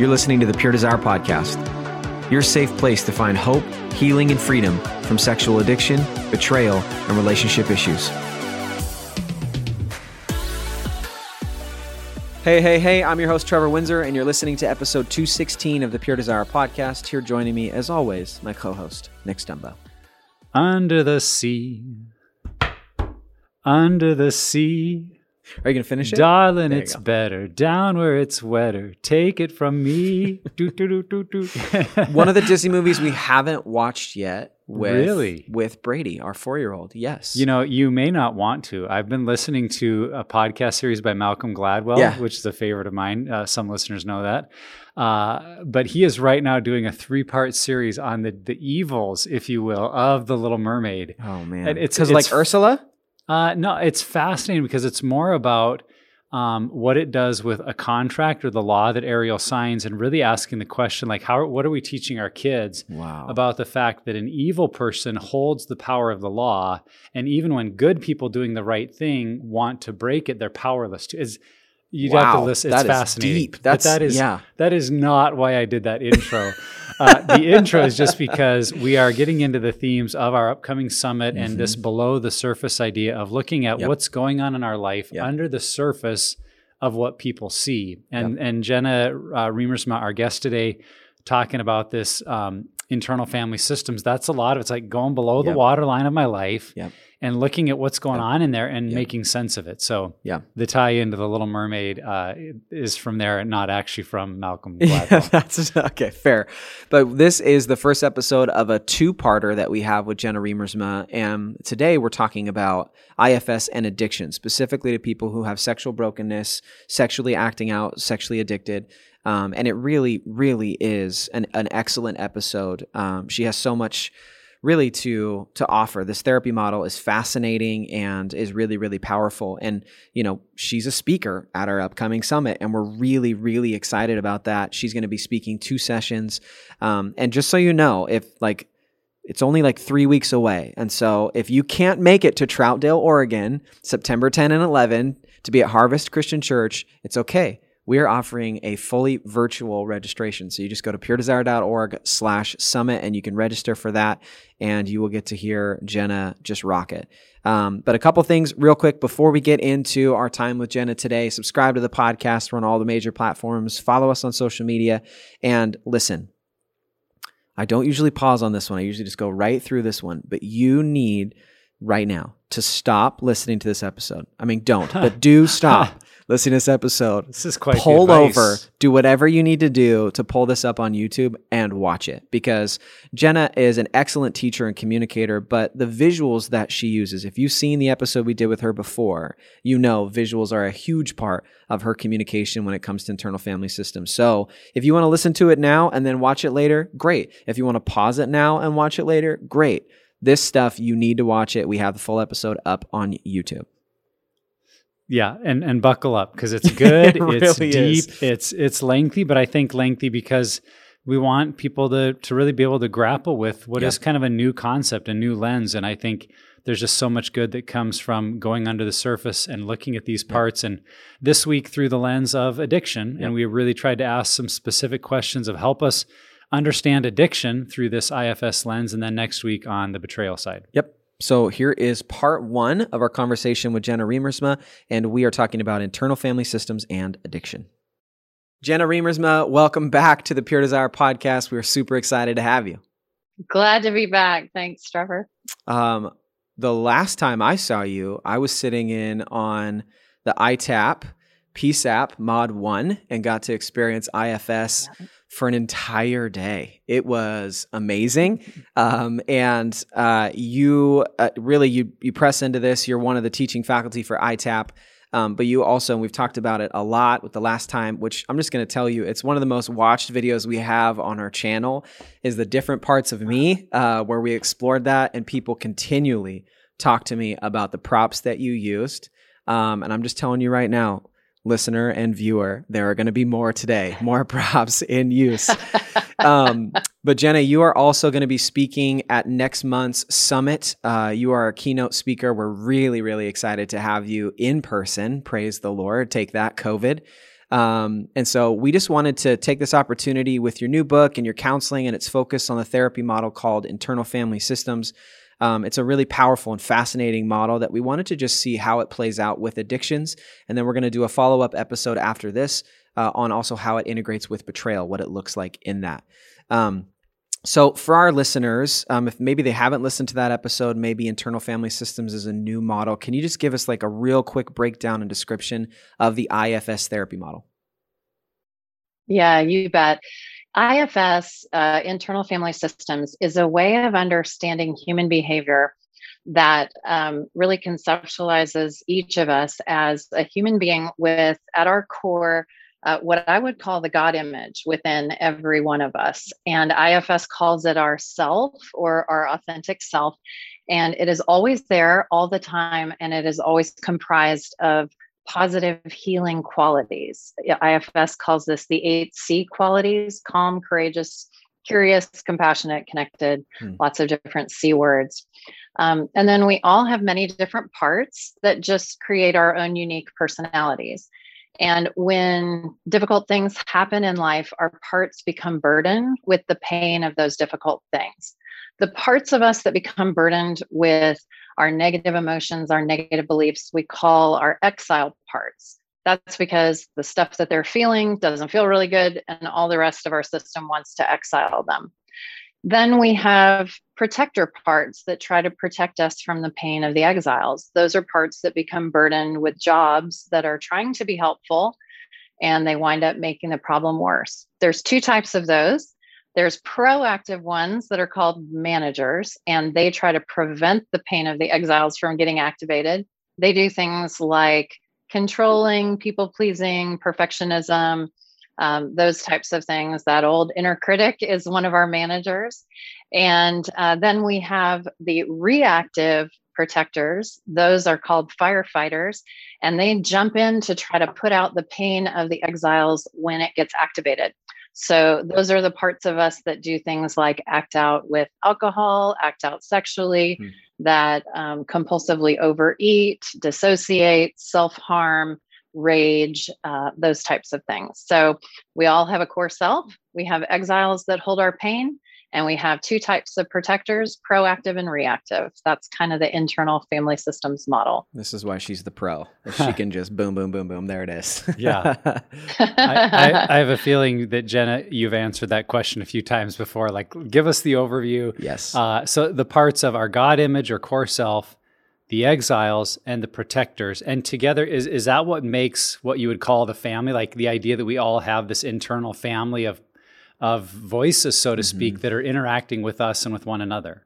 You're listening to the Pure Desire Podcast, your safe place to find hope, healing, and freedom from sexual addiction, betrayal, and relationship issues. Hey, hey, hey, I'm your host, Trevor Windsor, and you're listening to episode 216 of the Pure Desire Podcast. Here joining me, as always, my co host, Nick Stumbo. Under the sea, under the sea. Are you to finish it? Darling, There it's better down where it's wetter. Take it from me. do, do, do. One of the Disney movies we haven't watched yet with, Really? with Brady, our four year old. Yes. You know, you may not want to. I've been listening to a podcast series by Malcolm Gladwell, Yeah. which is a favorite of mine. Uh, some listeners know that. Uh, but he is right now doing a three part series on the, the evils, if you will, of The Little Mermaid. oh, man. And it's- because, it's- like Ursula? Uh, no, it's fascinating because it's more about um, what it does with a contract or the law that Ariel signs, and really asking the question like, how what are we teaching our kids Wow. about the fact that an evil person holds the power of the law, and even when good people doing the right thing want to break it, they're powerless to. Is you'd have to listen. It's that is fascinating. deep. But That's- yeah. that is not why I did that intro. uh, the intro is just because we are getting into the themes of our upcoming summit and this below the surface idea of looking at Mm-hmm. Yep. what's going on in our life Yep. under the surface of what people see. And and Jenna uh, our guest today, talking about this um, internal family systems. That's a lot of it's like going below the waterline of my life Yep. And looking at what's going on in there and making sense of it. So Yeah. the tie into the Little Mermaid uh, is from there, and not actually from Malcolm Yeah, Gladwell. that's okay, fair. But this is the first episode of a two-parter that we have with Jenna Riemersma, and today we're talking about IFS and addiction, specifically to people who have sexual brokenness, sexually acting out, sexually addicted. Um, and it really, really is an, an excellent episode. Um, she has so much really to to offer. This therapy model is fascinating and is really really powerful. And you know, she's a speaker at our upcoming summit, and we're really really excited about that. She's going to be speaking two sessions. Um, and just so you know, if like it's only like three weeks away. And so if you can't make it to Troutdale, Oregon, September 10 and 11 to be at Harvest Christian Church, it's okay. We are offering a fully virtual registration. So you just go to puredesire.org slash summit and you can register for that and you will get to hear Jenna just rock it. Um, but a couple things real quick before we get into our time with Jenna today. Subscribe to the podcast. We're on all the major platforms. Follow us on social media and listen. I don't usually pause on this one. I usually just go right through this one. But you need right now to stop listening to this episode. I mean, don't, but do stop listening to this episode. This is quite Pull over, do whatever you need to do to pull this up on YouTube and watch it because Jenna is an excellent teacher and communicator. But the visuals that she uses, if you've seen the episode we did with her before, you know visuals are a huge part of her communication when it comes to internal family systems. So if you want to listen to it now and then watch it later, great. If you want to pause it now and watch it later, great. This stuff, you need to watch it. We have the full episode up on YouTube. Yeah, and and buckle up because it's good. It it's really deep. is. It's it's lengthy, but I think lengthy because we want people to to really be able to grapple with what is Yeah. kind of a new concept, a new lens, and I think there's just so much good that comes from going under the surface and looking at these parts. And this week through the lens of addiction, and we really tried to ask some specific questions of help us understand addiction through this IFS lens, and then next week on the betrayal side. Yep. So here is part one of our conversation with Jenna Riemersma, and we are talking about internal family systems and addiction. Jenna Riemersma, welcome back to the Pure Desire podcast. We are super excited to have you. Glad to be back. Thanks, Trevor. Um, the last time I saw you, I was sitting in on the ITAP PSAP Mod 1 and got to experience IFS for an entire day. It was amazing. Um, and uh, you uh, really you you press into this. You're one of the teaching faculty for ITAP. Um, but you also, and we've talked about it a lot with the last time, which I'm just going to tell you, it's one of the most watched videos we have on our channel, is the different parts of me uh, where we explored that, and people continually talk to me about the props that you used. Um, and I'm just telling you right now, listener and viewer, there are going to be more today, more props in use. um, but Jenna, you are also going to be speaking at next month's summit. Uh, you are a keynote speaker. We're really, really excited to have you in person. Praise the Lord. Take that, COVID. Um, and so we just wanted to take this opportunity with your new book and your counseling and its focus on the therapy model called internal family systems. Um, it's a really powerful and fascinating model that we wanted to just see how it plays out with addictions. And then we're going to do a follow up episode after this uh, on also how it integrates with betrayal, what it looks like in that. Um, so, for our listeners, um, if maybe they haven't listened to that episode, maybe internal family systems is a new model. Can you just give us like a real quick breakdown and description of the IFS therapy model? Yeah, you bet. IFS, uh, internal family systems, is a way of understanding human behavior that um, really conceptualizes each of us as a human being with, at our core, uh, what I would call the God image within every one of us. And IFS calls it our self or our authentic self. And it is always there all the time. And it is always comprised of positive healing qualities. IFS calls this the eight C qualities calm, courageous, curious, compassionate, connected, hmm. lots of different C words. Um, and then we all have many different parts that just create our own unique personalities. And when difficult things happen in life, our parts become burdened with the pain of those difficult things. The parts of us that become burdened with our negative emotions, our negative beliefs, we call our exile parts. That's because the stuff that they're feeling doesn't feel really good, and all the rest of our system wants to exile them. Then we have protector parts that try to protect us from the pain of the exiles. Those are parts that become burdened with jobs that are trying to be helpful and they wind up making the problem worse. There's two types of those. There's proactive ones that are called managers, and they try to prevent the pain of the exiles from getting activated. They do things like controlling, people pleasing, perfectionism, um, those types of things. That old inner critic is one of our managers. And uh, then we have the reactive protectors. Those are called firefighters, and they jump in to try to put out the pain of the exiles when it gets activated. So, those are the parts of us that do things like act out with alcohol, act out sexually, hmm. that um, compulsively overeat, dissociate, self harm, rage, uh, those types of things. So we all have a core self. We have exiles that hold our pain, and we have two types of protectors proactive and reactive. That's kind of the internal family systems model. This is why she's the pro. She can just boom, boom, boom, boom. There it is. yeah. I, I, I, have a feeling that Jenna, you've answered that question a few times before. Like, give us the overview. Yes. Uh, so the parts of our God image or core self the exiles and the protectors. And together is is that what makes what you would call the family like the idea that we all have this internal family of of voices so to mm-hmm. speak that are interacting with us and with one another?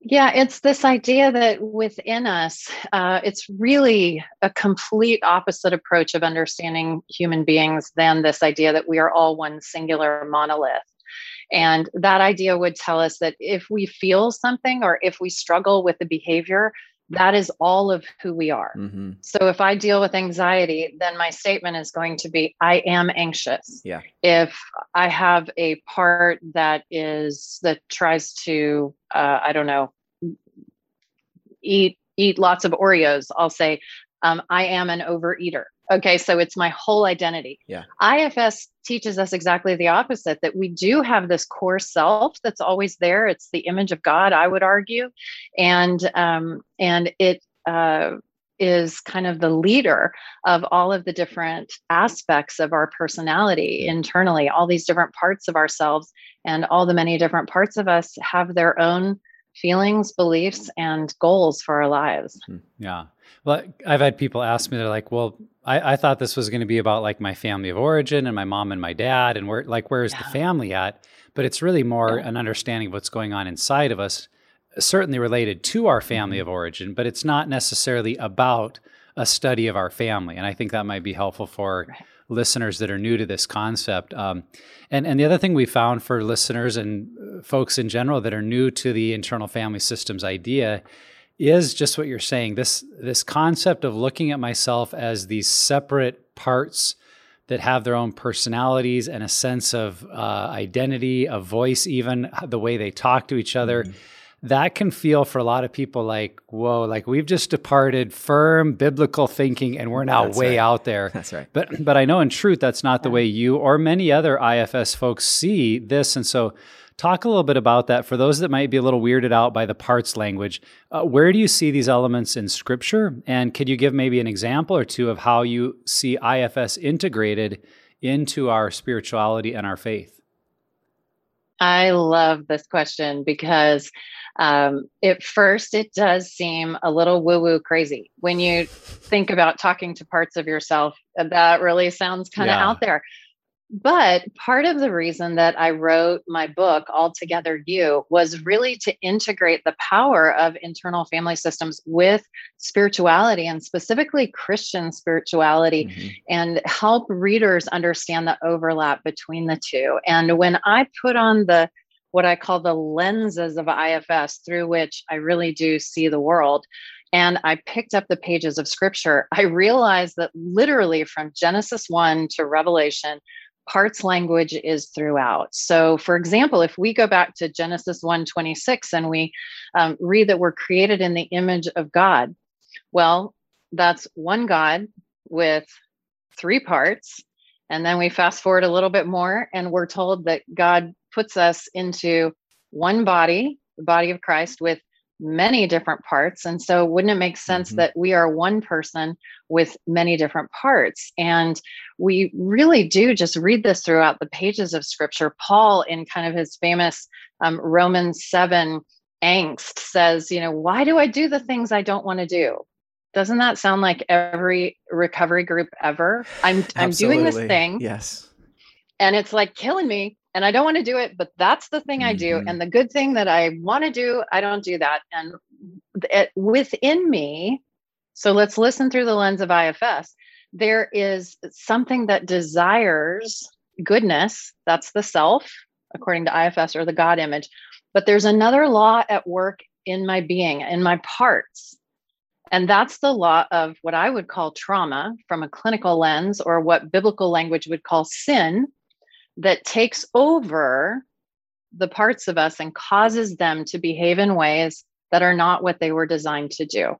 Yeah it's this idea that within us uh, it's really a complete opposite approach of understanding human beings than this idea that we are all one singular monolith and that idea would tell us that if we feel something or if we struggle with the behavior, that is all of who we are. Mm-hmm. So if I deal with anxiety, then my statement is going to be I am anxious. Yeah. If I have a part that is that tries to uh, I don't know eat eat lots of Oreos, I'll say um, I am an overeater. Okay, so it's my whole identity. Yeah. IFS teaches us exactly the opposite that we do have this core self that's always there. It's the image of God, I would argue, and um, and it uh, is kind of the leader of all of the different aspects of our personality internally. All these different parts of ourselves, and all the many different parts of us have their own feelings, beliefs, and goals for our lives. Hmm. Yeah. Well, I've had people ask me, they're like, well, I, I thought this was going to be about like my family of origin and my mom and my dad and where, like, where's yeah. the family at? But it's really more yeah. an understanding of what's going on inside of us, certainly related to our family mm-hmm. of origin, but it's not necessarily about a study of our family. And I think that might be helpful for right. Listeners that are new to this concept. Um, and, and the other thing we found for listeners and uh, folks in general that are new to the internal family systems idea is just what you're saying. This this concept of looking at myself as these separate parts that have their own personalities and a sense of uh, identity, a voice, even the way they talk to each other. Mm-hmm. That can feel for a lot of people like, whoa, like we've just departed firm biblical thinking and we're now That's way right. out there. That's right. But but I know in truth that's not the way you or many other IFS folks see this. And so talk a little bit about that for those that might be a little weirded out by the parts language. Uh, where do you see these elements in scripture? And could you give maybe an example or two of how you see IFS integrated into our spirituality and our faith? I love this question because um, at first it does seem a little woo woo crazy when you think about talking to parts of yourself. That really sounds kind of Yeah. out there. But part of the reason that I wrote my book, Altogether You, was really to integrate the power of internal family systems with spirituality and specifically Christian spirituality Mhm. and help readers understand the overlap between the two. And when I put on the what I call the lenses of IFS through which I really do see the world, and I picked up the pages of scripture, I realized that literally from Genesis 1 to Revelation, parts language is throughout. So, for example, if we go back to Genesis 1 26 and we um, read that we're created in the image of God, well, that's one God with three parts. And then we fast forward a little bit more, and we're told that God puts us into one body, the body of Christ, with many different parts. And so, wouldn't it make sense Mhm. that we are one person with many different parts? And we really do just read this throughout the pages of scripture. Paul, in kind of his famous um, Romans 7 angst, says, You know, why do I do the things I don't want to do? Doesn't that sound like every recovery group ever? I'm I'm doing this thing Yes. And it's like killing me and i don't want to do it but that's the thing i do Mhm. and the good thing that i want to do i don't do that and it, within me so let's listen through the lens of ifs there is something that desires goodness that's the self according to ifs or the god image but there's another law at work in my being in my parts and that's the law of what I would call trauma from a clinical lens, or what biblical language would call sin, that takes over the parts of us and causes them to behave in ways that are not what they were designed to do.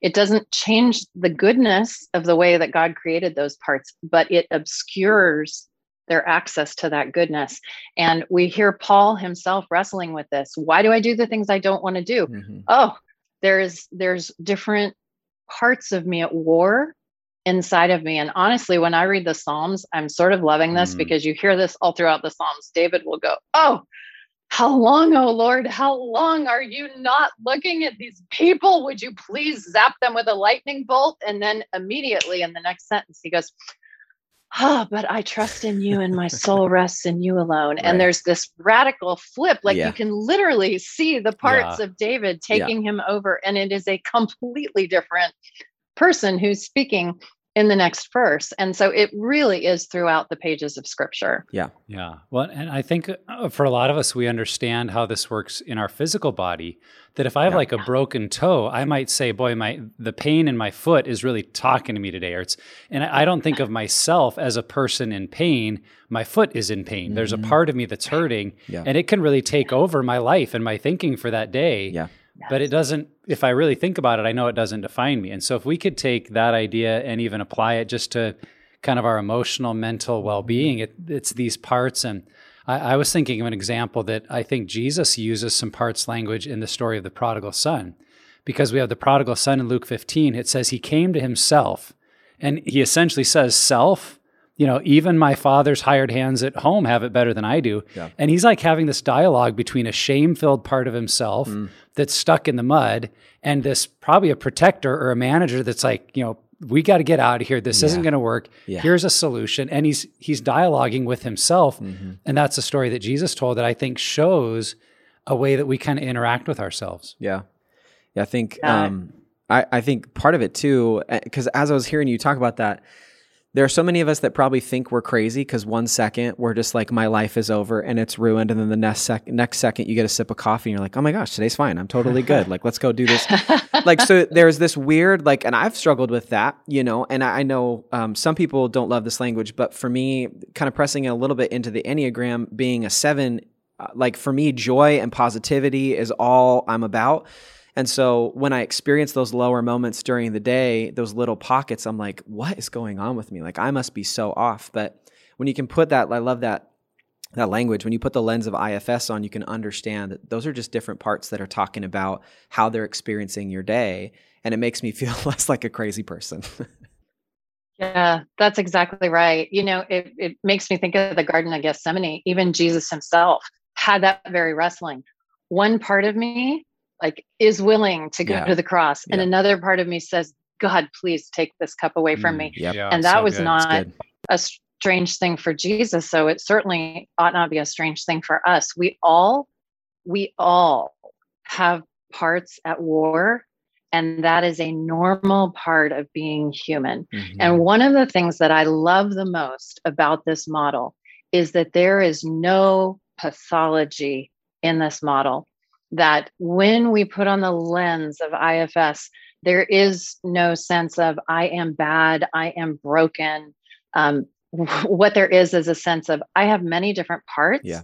It doesn't change the goodness of the way that God created those parts, but it obscures their access to that goodness. And we hear Paul himself wrestling with this. Why do I do the things I don't want to do? Mhm. oh there's there's different parts of me at war inside of me. And honestly when i read the psalms i'm sort of loving this Mm. because you hear this all throughout the psalms. David will go oh how long oh lord how long are you not looking at these people? Would you please zap them with a lightning bolt? And then immediately in the next sentence he goes ah but i trust in you and my soul rests in you alone. Right. and there's this radical flip like Yeah. you can literally see the parts of david taking him over and it is a completely different person who's speaking in the next verse and so it really is throughout the pages of scripture Yeah. Yeah. Well, and I think uh, for a lot of us, we understand how this works in our physical body. That if I have Yeah. like a broken toe, I might say, "Boy, my the pain in my foot is really talking to me today." Or it's, and I I don't think of myself as a person in pain. My foot is in pain. There's a Mhm. part of me that's hurting, Yeah. and it can really take over my life and my thinking for that day. Yeah. But it doesn't. If I really think about it, I know it doesn't define me. And so, if we could take that idea and even apply it just to kind of our emotional, mental well being. It, it's these parts. And I, I was thinking of an example that I think Jesus uses some parts language in the story of the prodigal son, because we have the prodigal son in Luke 15. It says he came to himself, and he essentially says, Self, you know, even my father's hired hands at home have it better than I do. Yeah. And he's like having this dialogue between a shame filled part of himself Mm. that's stuck in the mud and this probably a protector or a manager that's like, you know, we got to get out of here. This isn't going to work. Yeah. Here's a solution. And he's he's dialoguing with himself. Mhm. And that's a story that Jesus told that I think shows a way that we kind of interact with ourselves. Yeah. Yeah. I think, Yeah. um, I, I think part of it too, because as I was hearing you talk about that, there are so many of us that probably think we're crazy because one second we're just like, my life is over and it's ruined. And then the next, sec- next second you get a sip of coffee and you're like, oh my gosh, today's fine. I'm totally good. like, let's go do this. like, so there's this weird, like, and I've struggled with that, you know, and I, I know um, some people don't love this language, but for me, kind of pressing a little bit into the Enneagram, being a seven uh, like for me, joy and positivity is all I'm about. And so when I experience those lower moments during the day, those little pockets, I'm like, what is going on with me? Like I must be so off. But when you can put that, I love that that language. When you put the lens of ifs on you can understand that those are just different parts that are talking about how they're experiencing your day and it makes me feel less like a crazy person. Yeah that's exactly right. You know it, it makes me think of the garden of gethsemane. Even jesus himself had that very wrestling. One part of me like is willing to go yeah. to the cross and another part of me says god please take this cup away from mm, me yep. yeah, and that so was good. not a strange thing for Jesus. So it certainly ought not be a strange thing for us. We all, we all have parts at war. And that is a normal part of being human. Mm-hmm. And one of the things that I love the most about this model is that there is no pathology in this model. That when we put on the lens of IFS, there is no sense of I am bad, I am broken. Um, what there is is a sense of I have many different parts. Yeah.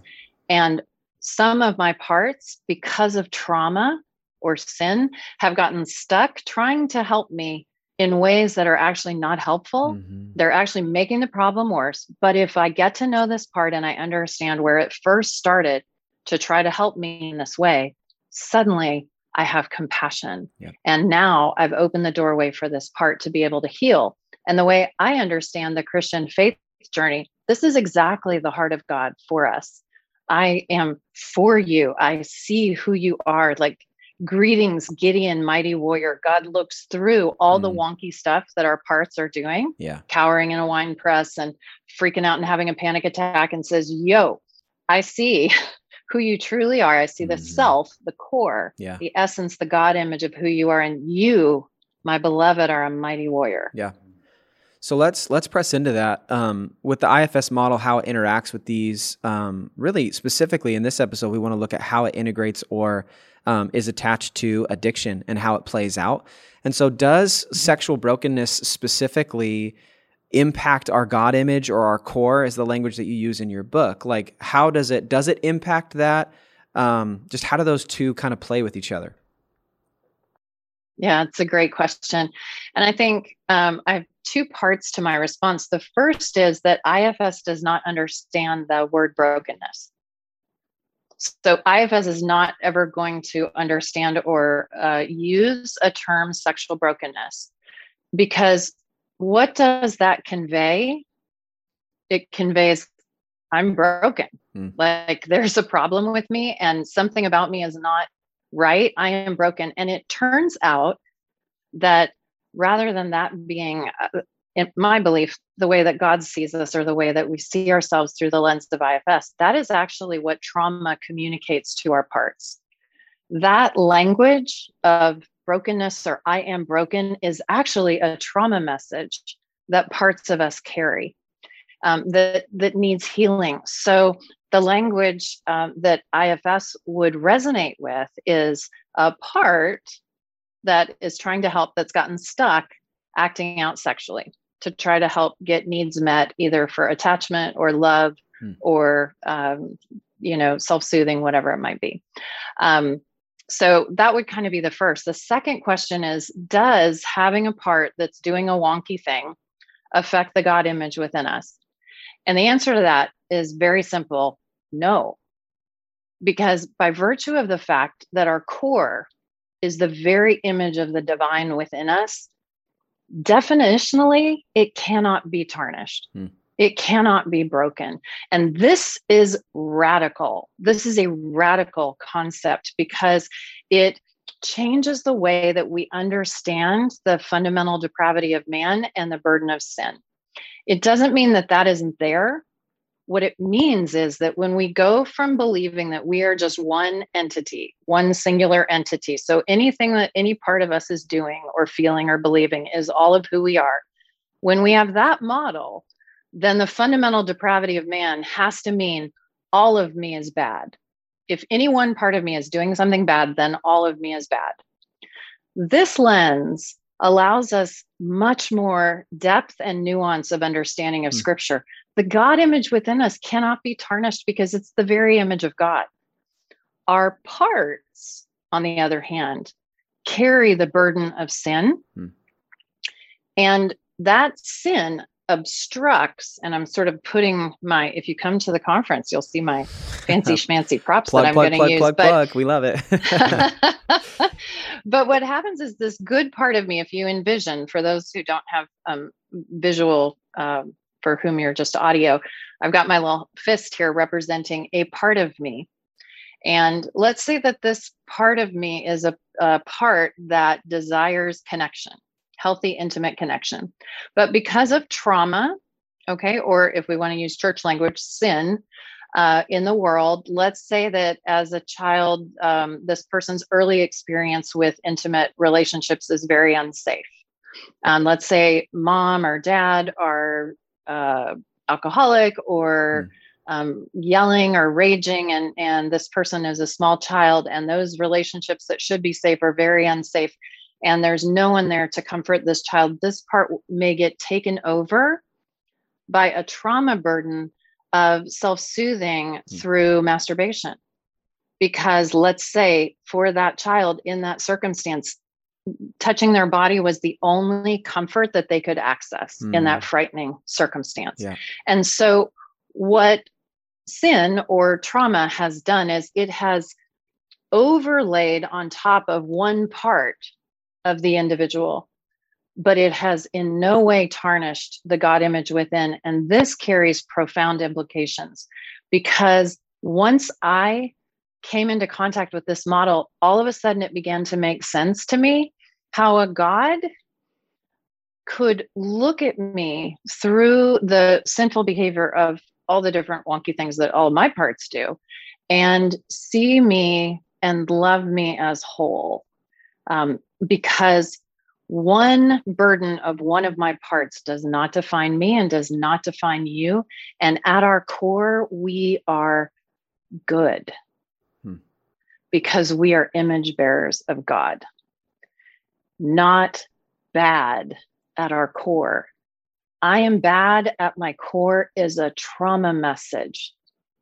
And some of my parts, because of trauma or sin, have gotten stuck trying to help me in ways that are actually not helpful. Mm-hmm. They're actually making the problem worse. But if I get to know this part and I understand where it first started to try to help me in this way, suddenly I have compassion. And now I've opened the doorway for this part to be able to heal. And the way I understand the Christian faith journey, this is exactly the heart of God for us. I am for you. I see who you are. Like, greetings, Gideon, mighty warrior. God looks through all mm. the wonky stuff that our parts are doing, yeah. cowering in a wine press and freaking out and having a panic attack, and says, Yo, I see who you truly are. I see the mm-hmm. self, the core, yeah. the essence, the God image of who you are. And you, my beloved, are a mighty warrior. Yeah. So let's let's press into that um, with the IFS model, how it interacts with these. Um, really, specifically in this episode, we want to look at how it integrates or um, is attached to addiction and how it plays out. And so, does sexual brokenness specifically impact our God image or our core? Is the language that you use in your book? Like, how does it does it impact that? Um, just how do those two kind of play with each other? Yeah, it's a great question. And I think um, I have two parts to my response. The first is that IFS does not understand the word brokenness. So IFS is not ever going to understand or uh, use a term sexual brokenness because what does that convey? It conveys I'm broken. Mm. Like there's a problem with me and something about me is not right? I am broken. And it turns out that rather than that being, uh, in my belief, the way that God sees us or the way that we see ourselves through the lens of IFS, that is actually what trauma communicates to our parts. That language of brokenness or I am broken is actually a trauma message that parts of us carry um, that that needs healing. So the language um, that IFS would resonate with is a part that is trying to help that's gotten stuck acting out sexually to try to help get needs met either for attachment or love hmm. or um, you know self-soothing whatever it might be um, so that would kind of be the first the second question is does having a part that's doing a wonky thing affect the god image within us and the answer to that is very simple no. Because by virtue of the fact that our core is the very image of the divine within us, definitionally, it cannot be tarnished. Hmm. It cannot be broken. And this is radical. This is a radical concept because it changes the way that we understand the fundamental depravity of man and the burden of sin. It doesn't mean that that isn't there. What it means is that when we go from believing that we are just one entity, one singular entity, so anything that any part of us is doing or feeling or believing is all of who we are, when we have that model, then the fundamental depravity of man has to mean all of me is bad. If any one part of me is doing something bad, then all of me is bad. This lens allows us much more depth and nuance of understanding of mm. scripture. The God image within us cannot be tarnished because it's the very image of God. Our parts, on the other hand, carry the burden of sin. Mm. And that sin obstructs, and I'm sort of putting my, if you come to the conference, you'll see my fancy schmancy props plug, that I'm going to use. Plug, but, plug. We love it. but what happens is this good part of me, if you envision, for those who don't have um, visual, um, for whom you're just audio, I've got my little fist here representing a part of me. And let's say that this part of me is a, a part that desires connection healthy, intimate connection. But because of trauma, okay, or if we want to use church language, sin uh, in the world, let's say that as a child, um, this person's early experience with intimate relationships is very unsafe. Um, let's say mom or dad are uh, alcoholic or mm. um, yelling or raging, and, and this person is a small child, and those relationships that should be safe are very unsafe and there's no one there to comfort this child, this part may get taken over by a trauma burden of self soothing mm. through masturbation. Because let's say for that child in that circumstance, touching their body was the only comfort that they could access mm. in that hmm. frightening circumstance. Yeah. And so, what sin or trauma has done is it has overlaid on top of one part of the individual, but it has in no way tarnished the God image within. And this carries profound implications because once I came into contact with this model, all of a sudden it began to make sense to me how a God could look at me through the sinful behavior of all the different wonky things that all my parts do and see me and love me as whole um, because one burden of one of my parts does not define me and does not define you. And at our core, we are good hmm. because we are image bearers of God, not bad at our core. I am bad at my core is a trauma message.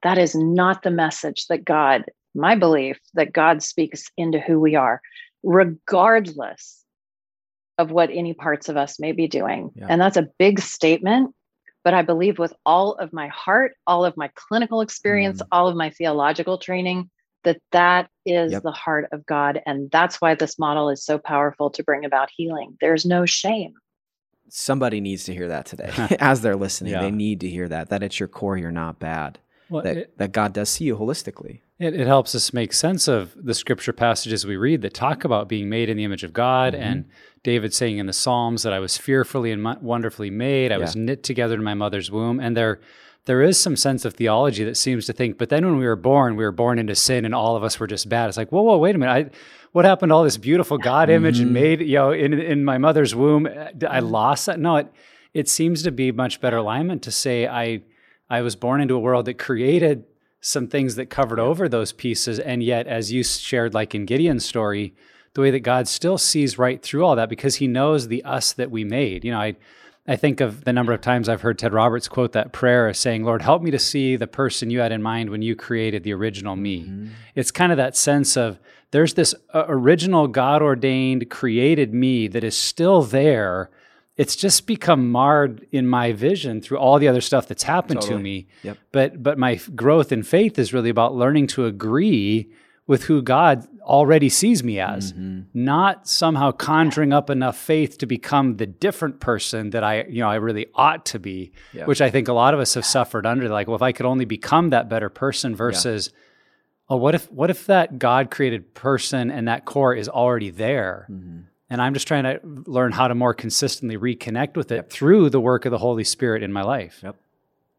That is not the message that God, my belief, that God speaks into who we are regardless of what any parts of us may be doing. Yeah. And that's a big statement. But I believe with all of my heart, all of my clinical experience, mm. all of my theological training, that that is yep. the heart of God. And that's why this model is so powerful to bring about healing. There's no shame. Somebody needs to hear that today as they're listening. Yeah. They need to hear that, that at your core, you're not bad, well, that, it, that God does see you holistically. It, it, helps us make sense of the scripture passages we read that talk about being made in the image of God mm-hmm. and David saying in the Psalms that I was fearfully and wonderfully made. I yeah. was knit together in my mother's womb. And there, there is some sense of theology that seems to think, but then when we were born, we were born into sin and all of us were just bad. It's like, whoa, whoa, wait a minute. I, what happened to all this beautiful God image mm-hmm. and made, you know, in, in my mother's womb? I mm-hmm. lost that. No, it, it seems to be much better alignment to say I, I was born into a world that created some things that covered over those pieces. And yet, as you shared, like in Gideon's story, the way that God still sees right through all that because he knows the us that we made. You know, I, I think of the number of times I've heard Ted Roberts quote that prayer as saying, Lord, help me to see the person you had in mind when you created the original me. Mm-hmm. It's kind of that sense of there's this uh, original God ordained created me that is still there it's just become marred in my vision through all the other stuff that's happened totally. to me. Yep. But but my growth in faith is really about learning to agree with who God already sees me as, mm-hmm. not somehow conjuring up enough faith to become the different person that I, you know, I really ought to be, yep. which I think a lot of us have suffered under like, well, if I could only become that better person versus yeah. oh, what if what if that God created person and that core is already there? Mm-hmm and I'm just trying to learn how to more consistently reconnect with it yep. through the work of the Holy Spirit in my life. Yep.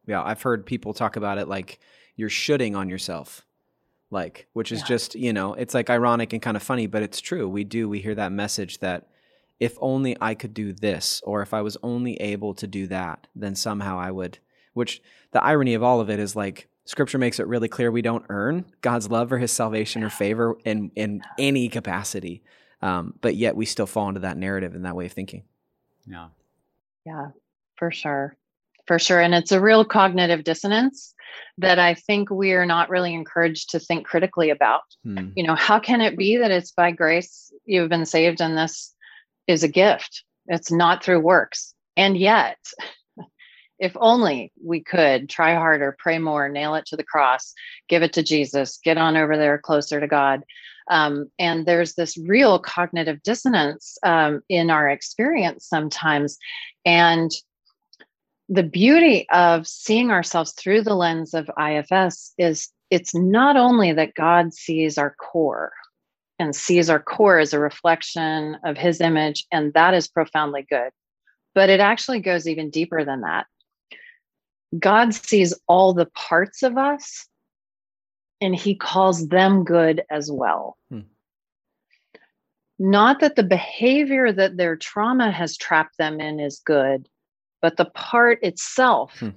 Yeah, I've heard people talk about it like you're shooting on yourself. Like, which is yeah. just, you know, it's like ironic and kind of funny, but it's true. We do, we hear that message that if only I could do this, or if I was only able to do that, then somehow I would. Which the irony of all of it is like, scripture makes it really clear we don't earn God's love or his salvation or favor in, in any capacity Um, but yet we still fall into that narrative and that way of thinking. Yeah. Yeah, for sure. For sure. And it's a real cognitive dissonance that I think we are not really encouraged to think critically about. Hmm. You know, how can it be that it's by grace you've been saved and this is a gift? It's not through works. And yet, if only we could try harder, pray more, nail it to the cross, give it to Jesus, get on over there closer to God. Um, and there's this real cognitive dissonance um, in our experience sometimes. And the beauty of seeing ourselves through the lens of IFS is it's not only that God sees our core and sees our core as a reflection of his image, and that is profoundly good, but it actually goes even deeper than that. God sees all the parts of us and he calls them good as well. Hmm. Not that the behavior that their trauma has trapped them in is good, but the part itself hmm.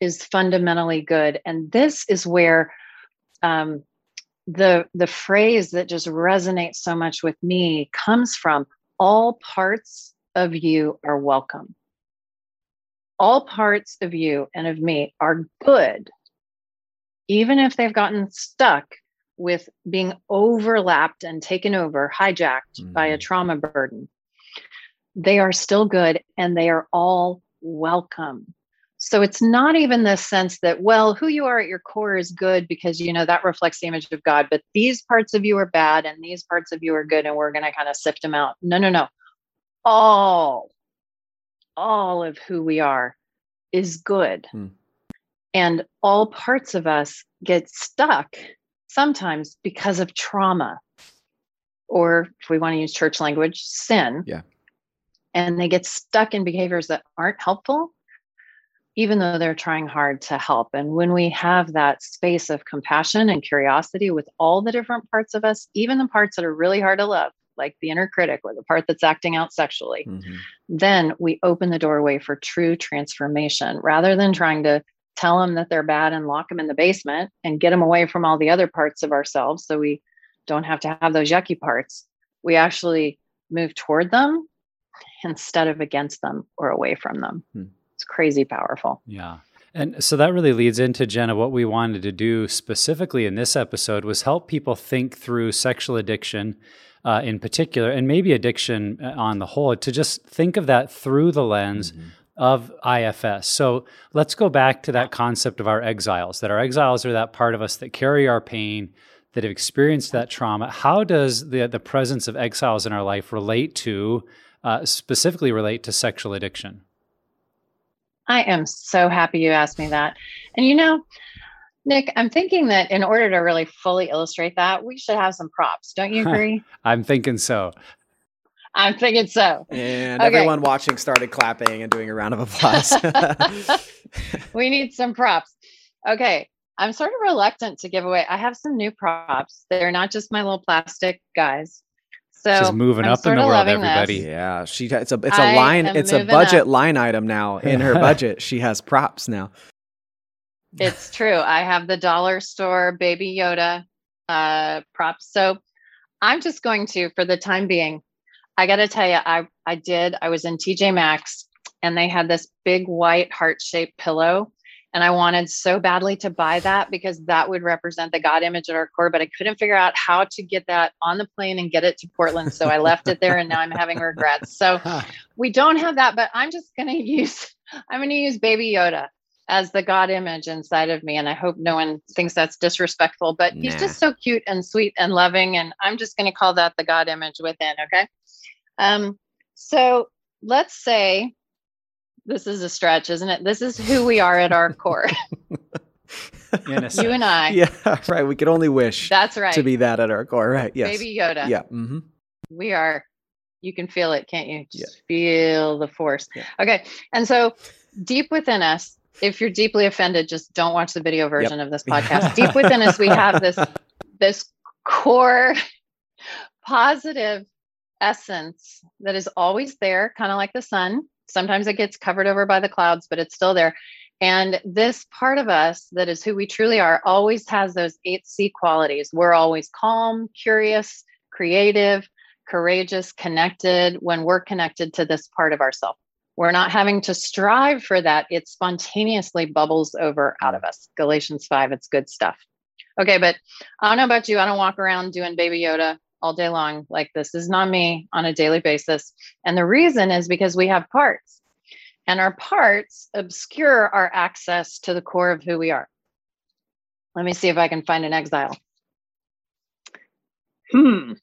is fundamentally good. And this is where um, the the phrase that just resonates so much with me comes from all parts of you are welcome all parts of you and of me are good even if they've gotten stuck with being overlapped and taken over, hijacked mm-hmm. by a mm-hmm. trauma burden, they are still good and they are all welcome. So it's not even the sense that, well, who you are at your core is good because, you know, that reflects the image of God, but these parts of you are bad and these parts of you are good and we're going to kind of sift them out. No, no, no. All, all of who we are is good. Hmm. And all parts of us get stuck sometimes because of trauma, or if we want to use church language, sin. Yeah. And they get stuck in behaviors that aren't helpful, even though they're trying hard to help. And when we have that space of compassion and curiosity with all the different parts of us, even the parts that are really hard to love, like the inner critic or the part that's acting out sexually, mm-hmm. then we open the doorway for true transformation rather than trying to tell them that they're bad and lock them in the basement and get them away from all the other parts of ourselves so we don't have to have those yucky parts. We actually move toward them instead of against them or away from them. Hmm. It's crazy powerful. Yeah. And so that really leads into Jenna. What we wanted to do specifically in this episode was help people think through sexual addiction uh, in particular, and maybe addiction uh, on the whole, to just think of that through the lens mm-hmm of IFS. So let's go back to that concept of our exiles, that our exiles are that part of us that carry our pain, that have experienced that trauma. How does the, the presence of exiles in our life relate to, uh, specifically relate to sexual addiction? I am so happy you asked me that. And you know, Nick, I'm thinking that in order to really fully illustrate that, we should have some props. Don't you agree? I'm thinking so. I'm thinking so. And okay. everyone watching started clapping and doing a round of applause. we need some props. Okay. I'm sort of reluctant to give away. I have some new props. They're not just my little plastic guys. So she's moving I'm up in the world, everybody. This. Yeah, she it's a it's a I line it's a budget up. line item now in her budget. she has props now. It's true. I have the dollar store baby Yoda uh, props. So I'm just going to, for the time being, I got to tell you, I I did. I was in TJ Maxx and they had this big white heart shaped pillow. And I wanted so badly to buy that because that would represent the God image at our core, but I couldn't figure out how to get that on the plane and get it to Portland. So I left it there and now I'm having regrets. So we don't have that, but I'm just going to use, I'm going to use Baby Yoda as the God image inside of me. And I hope no one thinks that's disrespectful, but nah. he's just so cute and sweet and loving. And I'm just going to call that the God image within. Okay. Um, so let's say this is a stretch, isn't it? This is who we are at our core. you and I. Yeah, right. We could only wish. That's right. To be that at our core, right? Yes. Baby Yoda. Yeah. Mm-hmm. We are. You can feel it, can't you? Just yeah. feel the force. Yeah. Okay. And so, deep within us, if you're deeply offended, just don't watch the video version yep. of this podcast. deep within us, we have this this core positive essence that is always there, kind of like the sun. Sometimes it gets covered over by the clouds, but it's still there. And this part of us that is who we truly are always has those eight C qualities. We're always calm, curious, creative, courageous, connected when we're connected to this part of ourselves. We're not having to strive for that. It spontaneously bubbles over out of us. Galatians 5, it's good stuff. Okay, but I don't know about you. I don't walk around doing baby Yoda all day long. Like this is not me on a daily basis. And the reason is because we have parts, and our parts obscure our access to the core of who we are. Let me see if I can find an exile. Hmm.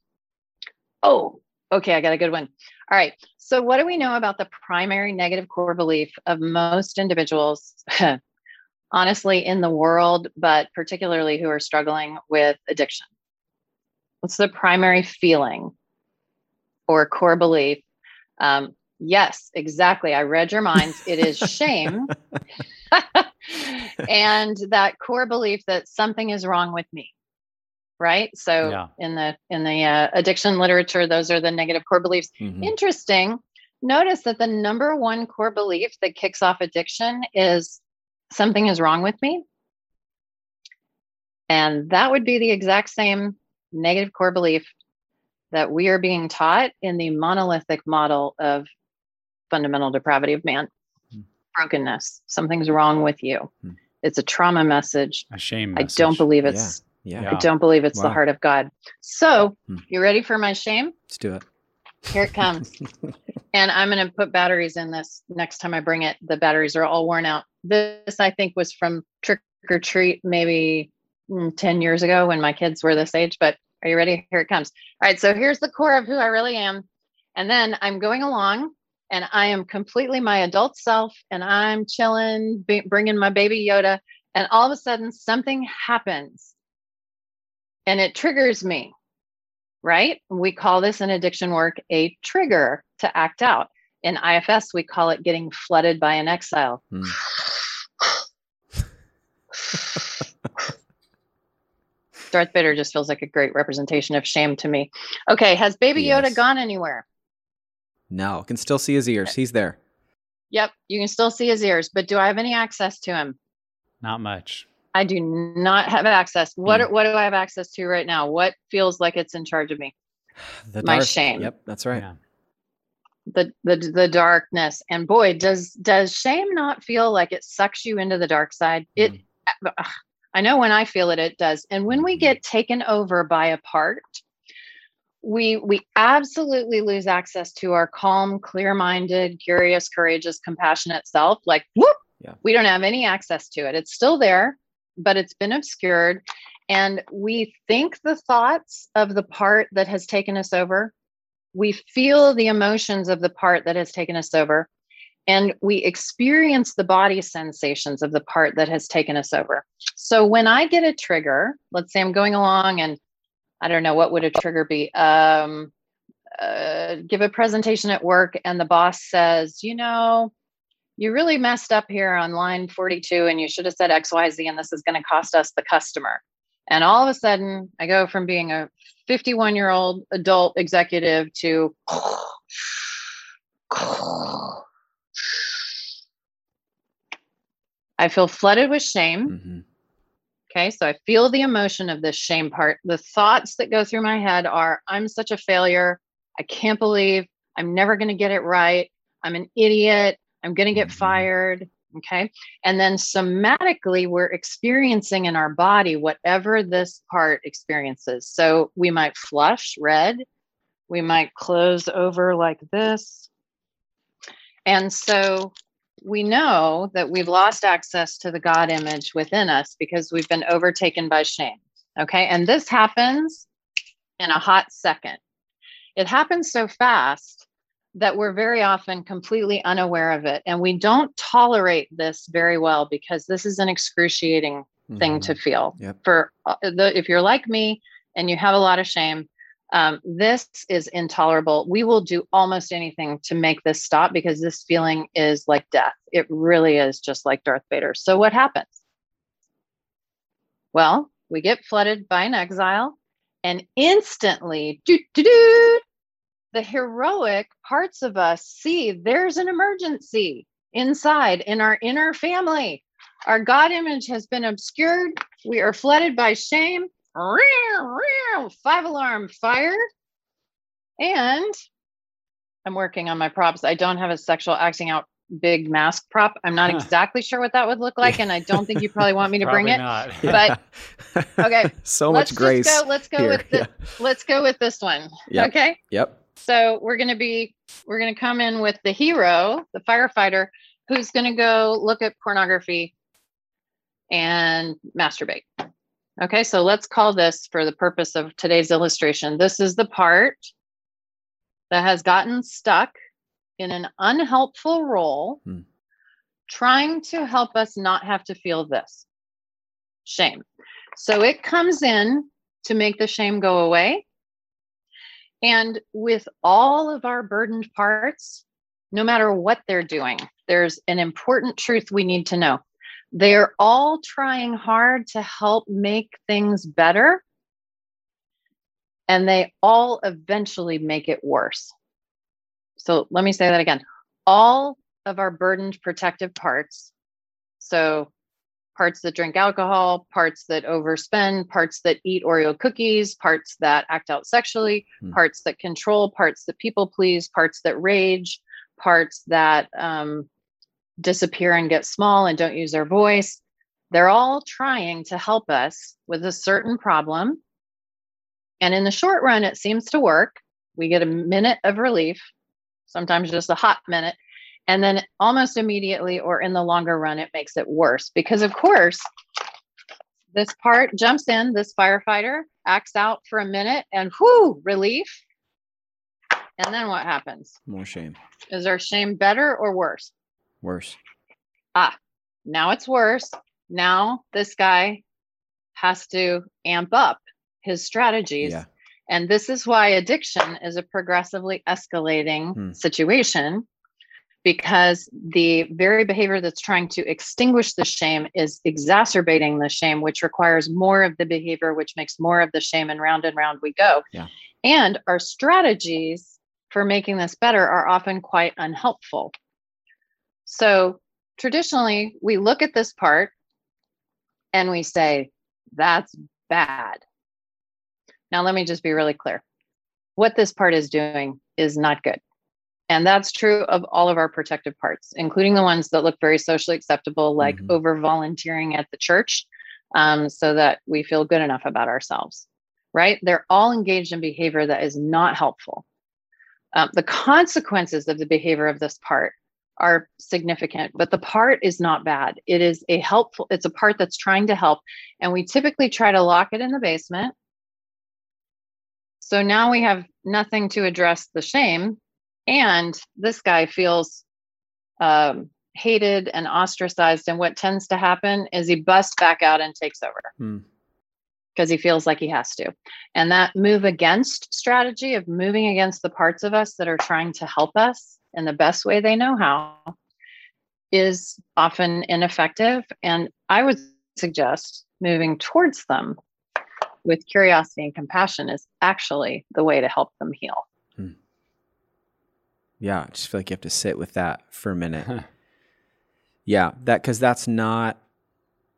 Oh, okay. I got a good one. All right. So, what do we know about the primary negative core belief of most individuals, honestly, in the world, but particularly who are struggling with addiction? What's the primary feeling or core belief? Um, yes, exactly. I read your minds. It is shame. and that core belief that something is wrong with me right so yeah. in the in the uh, addiction literature those are the negative core beliefs mm-hmm. interesting notice that the number one core belief that kicks off addiction is something is wrong with me and that would be the exact same negative core belief that we are being taught in the monolithic model of fundamental depravity of man mm. brokenness something's wrong with you mm. it's a trauma message a shame message. i don't believe it's yeah. Yeah. i don't believe it's wow. the heart of god so mm. you ready for my shame let's do it here it comes and i'm going to put batteries in this next time i bring it the batteries are all worn out this i think was from trick or treat maybe mm, 10 years ago when my kids were this age but are you ready? Here it comes. All right. So here's the core of who I really am. And then I'm going along and I am completely my adult self and I'm chilling, b- bringing my baby Yoda. And all of a sudden, something happens and it triggers me, right? We call this in addiction work a trigger to act out. In IFS, we call it getting flooded by an exile. Hmm. Darth Vader just feels like a great representation of shame to me. Okay, has Baby yes. Yoda gone anywhere? No, can still see his ears. He's there. Yep, you can still see his ears, but do I have any access to him? Not much. I do not have access. What mm. what do I have access to right now? What feels like it's in charge of me? The My shame. Yep, that's right. Yeah. The, the the darkness and boy does does shame not feel like it sucks you into the dark side it mm. I know when I feel it, it does. And when we mm-hmm. get taken over by a part, we we absolutely lose access to our calm, clear-minded, curious, courageous, compassionate self. Like, whoop, yeah. we don't have any access to it. It's still there, but it's been obscured. And we think the thoughts of the part that has taken us over. We feel the emotions of the part that has taken us over and we experience the body sensations of the part that has taken us over. So when I get a trigger, let's say I'm going along and I don't know what would a trigger be. Um, uh, give a presentation at work, and the boss says, "You know, you really messed up here on line 42, and you should have said X, Y, Z, and this is going to cost us the customer." And all of a sudden, I go from being a 51 year old adult executive to I feel flooded with shame. Mm-hmm. Okay, so I feel the emotion of this shame part. The thoughts that go through my head are I'm such a failure. I can't believe I'm never going to get it right. I'm an idiot. I'm going to get mm-hmm. fired. Okay. And then somatically, we're experiencing in our body whatever this part experiences. So we might flush red, we might close over like this. And so we know that we've lost access to the God image within us because we've been overtaken by shame. Okay. And this happens in a hot second. It happens so fast that we're very often completely unaware of it. And we don't tolerate this very well because this is an excruciating mm-hmm. thing to feel. Yep. For uh, the, if you're like me and you have a lot of shame, um, this is intolerable. We will do almost anything to make this stop because this feeling is like death. It really is just like Darth Vader. So, what happens? Well, we get flooded by an exile, and instantly, the heroic parts of us see there's an emergency inside in our inner family. Our God image has been obscured. We are flooded by shame five alarm fire. And I'm working on my props. I don't have a sexual acting out big mask prop. I'm not exactly sure what that would look like, and I don't think you probably want me to bring it. Not. But okay, so much grace. Go, let's go here. with the, Yeah. let's go with this one. Yep. Okay. Yep. So we're gonna be we're gonna come in with the hero, the firefighter, who's gonna go look at pornography and masturbate. Okay, so let's call this for the purpose of today's illustration. This is the part that has gotten stuck in an unhelpful role, Hmm. trying to help us not have to feel this shame. So it comes in to make the shame go away. And with all of our burdened parts, no matter what they're doing, there's an important truth we need to know. They're all trying hard to help make things better, and they all eventually make it worse. So let me say that again. All of our burdened protective parts, so parts that drink alcohol, parts that overspend, parts that eat Oreo cookies, parts that act out sexually, Hmm. parts that control, parts that people please, parts that rage, parts that um, disappear and get small and don't use their voice. They're all trying to help us with a certain problem. And in the short run, it seems to work. We get a minute of relief, sometimes just a hot minute. And then almost immediately, or in the longer run, it makes it worse because, of course, this part jumps in, this firefighter acts out for a minute and whoo, relief. And then what happens? More shame. Is our shame better or worse? Worse. Ah, now it's worse. Now this guy has to amp up his strategies. Yeah. And this is why addiction is a progressively escalating Hmm. situation because the very behavior that's trying to extinguish the shame is exacerbating the shame, which requires more of the behavior, which makes more of the shame, and round and round we go. Yeah. And our strategies for making this better are often quite unhelpful. So traditionally, we look at this part and we say, that's bad. Now, let me just be really clear. What this part is doing is not good. And that's true of all of our protective parts, including the ones that look very socially acceptable, like Mhm. over volunteering at the church, um, so that we feel good enough about ourselves, right? They're all engaged in behavior that is not helpful. Um, the consequences of the behavior of this part are significant, but the part is not bad. It is a helpful, it's a part that's trying to help. And we typically try to lock it in the basement. So now we have nothing to address the shame. And this guy feels um, hated and ostracized. And what tends to happen is he busts back out and takes over Hmm. because he feels like he has to. And that move against strategy of moving against the parts of us that are trying to help us in the best way they know how is often ineffective. And I would suggest moving towards them with curiosity and compassion is actually the way to help them heal. Yeah. I just feel like you have to sit with that for a minute. Yeah, that because that's not.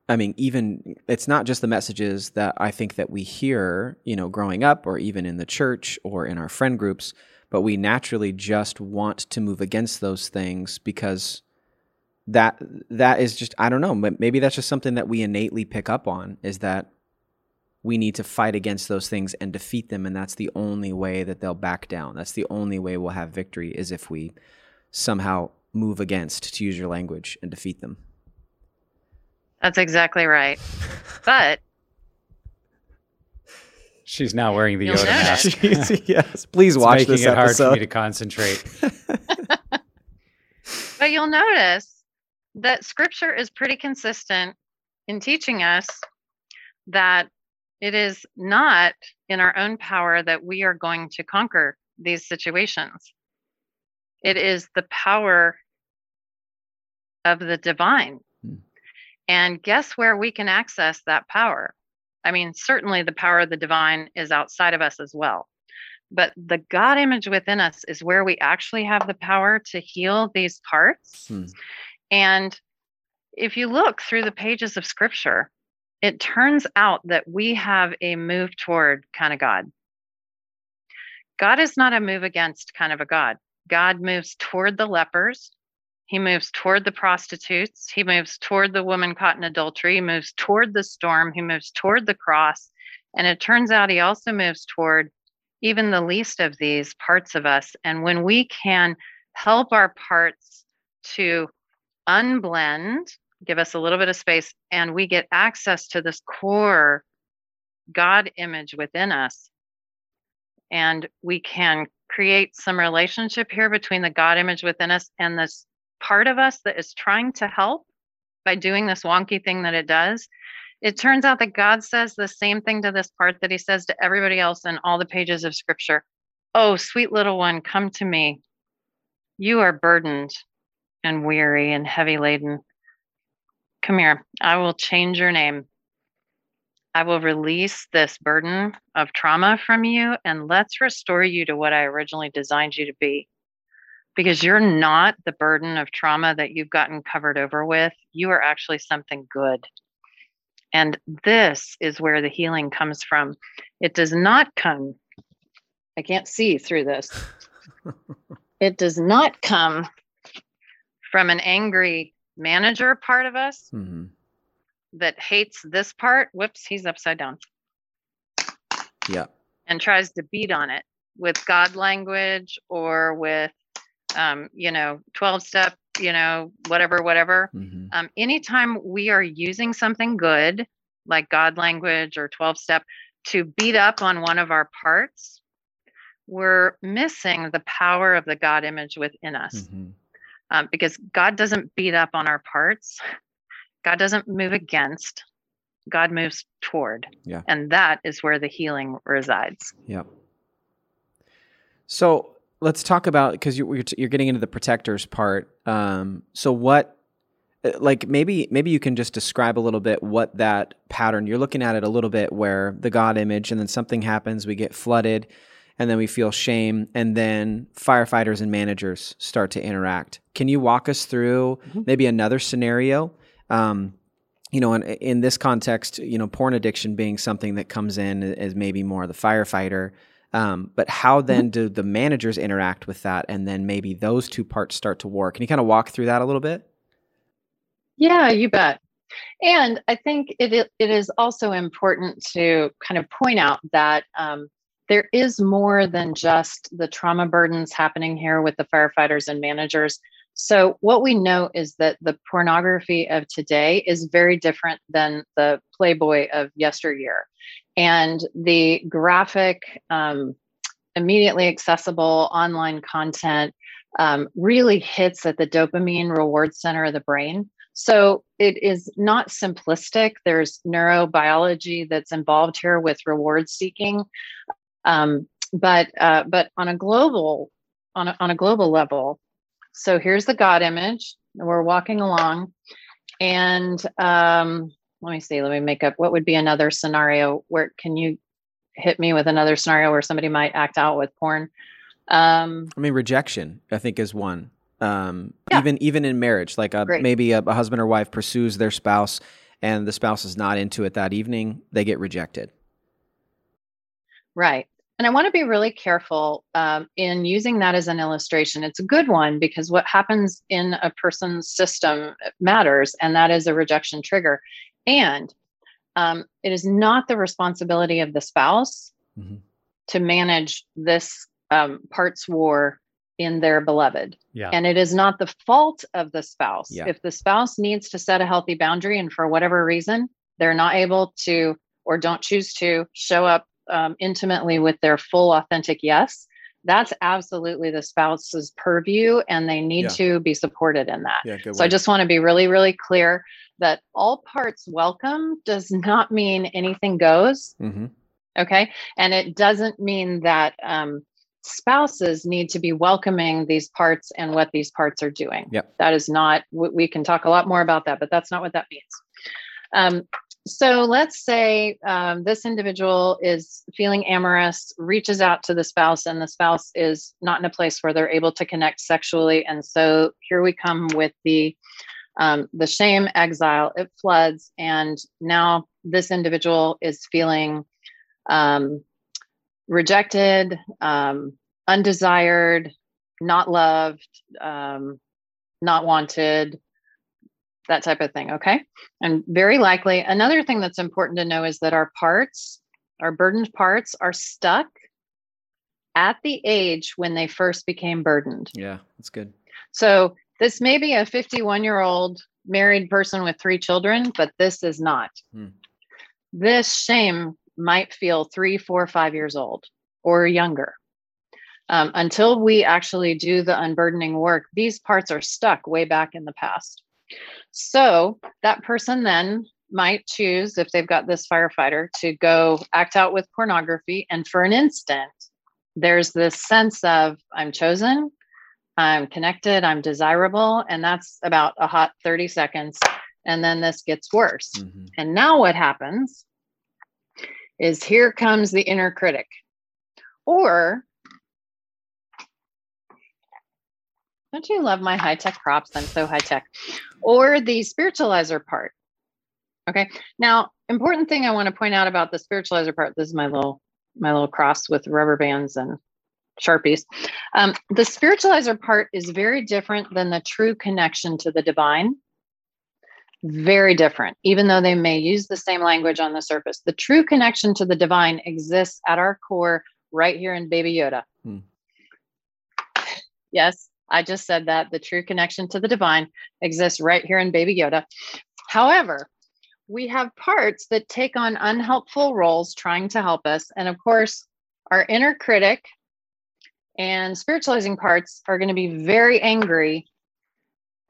I mean, even it's not just the messages that I think that we hear, you know, growing up, or even in the church or in our friend groups, but we naturally just want to move against those things because that that is just I don't know, but maybe that's just something that we innately pick up on is that we need to fight against those things and defeat them, and that's the only way that they'll back down. That's the only way we'll have victory is if we somehow move against, to use your language, and defeat them. That's exactly right. But She's now wearing the Yoda mask. yes, please It's watch making this it hard for me to concentrate. But you'll notice that scripture is pretty consistent in teaching us that it is not in our own power that we are going to conquer these situations. It is the power of the divine. Hmm. And guess where we can access that power? I mean, certainly the power of the divine is outside of us as well. But the God image within us is where we actually have the power to heal these parts. Hmm. And if you look through the pages of scripture, it turns out that we have a move toward kind of God. God is not a move against kind of a God. God moves toward the lepers. He moves toward the prostitutes. He moves toward the woman caught in adultery. He moves toward the storm. He moves toward the cross. And it turns out he also moves toward even the least of these parts of us. And when we can help our parts to unblend, give us a little bit of space, and we get access to this core God image within us, and we can create some relationship here between the God image within us and this part of us that is trying to help by doing this wonky thing that it does. It turns out that God says the same thing to this part that he says to everybody else in all the pages of scripture. Oh, sweet little one, come to me. You are burdened and weary and heavy laden. Come here. I will change your name. I will release this burden of trauma from you and let's restore you to what I originally designed you to be. Because you're not the burden of trauma that you've gotten covered over with. You are actually something good. And this is where the healing comes from. It does not come, I can't see through this. it does not come from an angry manager part of us mm-hmm. that hates this part. Whoops, he's upside down. Yeah. And tries to beat on it with God language or with, um, you know, 12 step, you know, whatever, whatever. Mm-hmm. Um, anytime we are using something good, like God language or 12 step, to beat up on one of our parts, we're missing the power of the God image within us. Mm-hmm um, because God doesn't beat up on our parts. God doesn't move against. God moves toward. Yeah. And that is where the healing resides. Yeah. So let's talk about because you, are you're getting into the protectors part. Um, so what, uh, like maybe maybe you can just describe a little bit what that pattern you're looking at it a little bit where the God image and then something happens, we get flooded and then we feel shame and then firefighters and managers start to interact. Can you walk us through mm-hmm. maybe another scenario? Um, you know in, in this context you know porn addiction being something that comes in as maybe more of the firefighter um, but how then mm-hmm. do the managers interact with that? And then maybe those two parts start to work can you kind of walk through that a little bit? Yeah you bet. And I think it, it is also important to kind of point out that um, there is more than just the trauma burdens happening here with the firefighters and managers. So, what we know is that the pornography of today is very different than the Playboy of yesteryear. And the graphic, um, immediately accessible online content um, really hits at the dopamine reward center of the brain. So it is not simplistic. There's neurobiology that's involved here with reward seeking. Um, but uh, but on a global on a, on a global level, so here's the God image. We're walking along, and um, let me see. Let me make up. What would be another scenario? Where can you hit me with another scenario where somebody might act out with porn? Um, I mean, rejection. I think is one. Um, yeah. Even even in marriage, like a, maybe a, a husband or wife pursues their spouse, and the spouse is not into it that evening, they get rejected. Right. And I want to be really careful um, in using that as an illustration. It's a good one because what happens in a person's system matters, and that is a rejection trigger. And um, it is not the responsibility of the spouse mm-hmm. to manage this um, parts war in their beloved. Yeah. And it is not the fault of the spouse. Yeah. If the spouse needs to set a healthy boundary and for whatever reason they're not able to or don't choose to show up um, intimately with their full authentic yes that's absolutely the spouse's purview and they need yeah. to be supported in that yeah, so i just want to be really really clear that all parts welcome does not mean anything goes mm-hmm. okay and it doesn't mean that um, spouses need to be welcoming these parts and what these parts are doing yep. that is not we can talk a lot more about that but that's not what that means um, so let's say um, this individual is feeling amorous, reaches out to the spouse, and the spouse is not in a place where they're able to connect sexually. And so here we come with the um, the shame, exile. It floods, and now this individual is feeling um, rejected, um, undesired, not loved, um, not wanted, that type of thing. Okay. And very likely, another thing that's important to know is that our parts, our burdened parts, are stuck at the age when they first became burdened. Yeah, that's good. So this may be a 51 year old married person with three children, but this is not. Hmm. This shame might feel three, four, five years old or younger. Um, until we actually do the unburdening work, these parts are stuck way back in the past. So that person then might choose, if they've got this firefighter, to go act out with pornography. And for an instant, there's this sense of I'm chosen, I'm connected, I'm desirable. And that's about a hot 30 seconds. And then this gets worse. Mm-hmm. And now what happens is here comes the inner critic. Or don't you love my high tech props? I'm so high tech. Or the spiritualizer part. Okay. Now, important thing I want to point out about the spiritualizer part. This is my little my little cross with rubber bands and sharpies. Um, the spiritualizer part is very different than the true connection to the divine. Very different, even though they may use the same language on the surface. The true connection to the divine exists at our core right here in Baby Yoda. Hmm. Yes, I just said that. The true connection to the divine exists right here in Baby Yoda. However, we have parts that take on unhelpful roles trying to help us. And of course, our inner critic and spiritualizing parts are going to be very angry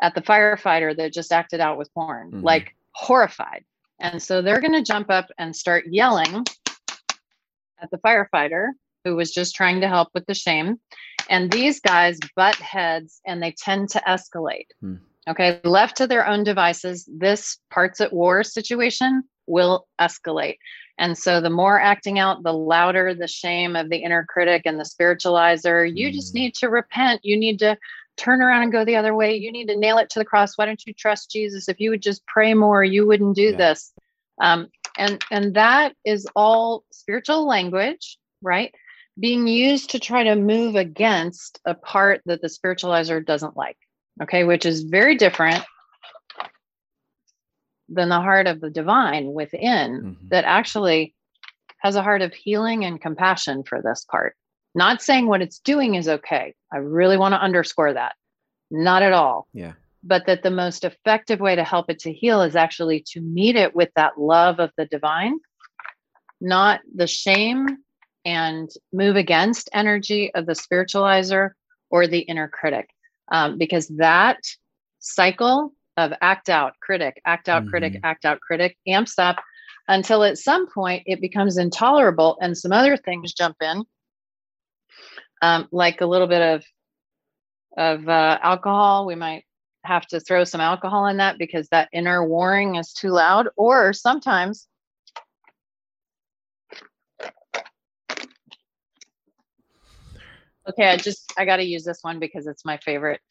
at the firefighter that just acted out with porn, mm-hmm. like horrified. And so they're going to jump up and start yelling at the firefighter who was just trying to help with the shame. And these guys butt heads and they tend to escalate. Mm. Okay, left to their own devices, this parts at war situation will escalate. And so the more acting out, the louder the shame of the inner critic and the spiritualizer. You just hmm. need to repent. You need to turn around and go the other way. You need to nail it to the cross. Why don't you trust Jesus? If you would just pray more, you wouldn't do yeah. this. Um, and and that is all spiritual language, right? Being used to try to move against a part that the spiritualizer doesn't like okay, which is very different than the heart of the divine within mm-hmm. that actually has a heart of healing and compassion for this part. Not saying what it's doing is okay. I really want to underscore that. Not at all. Yeah. But that the most effective way to help it to heal is actually to meet it with that love of the divine, not the shame and move against energy of the spiritualizer or the inner critic um, because that cycle of act out, critic, act out, mm-hmm. critic, act out, critic amps up until at some point it becomes intolerable and some other things jump in, um, like a little bit of of uh, alcohol. We might have to throw some alcohol in that because that inner warring is too loud, or sometimes Okay, I just I got to use this one because it's my favorite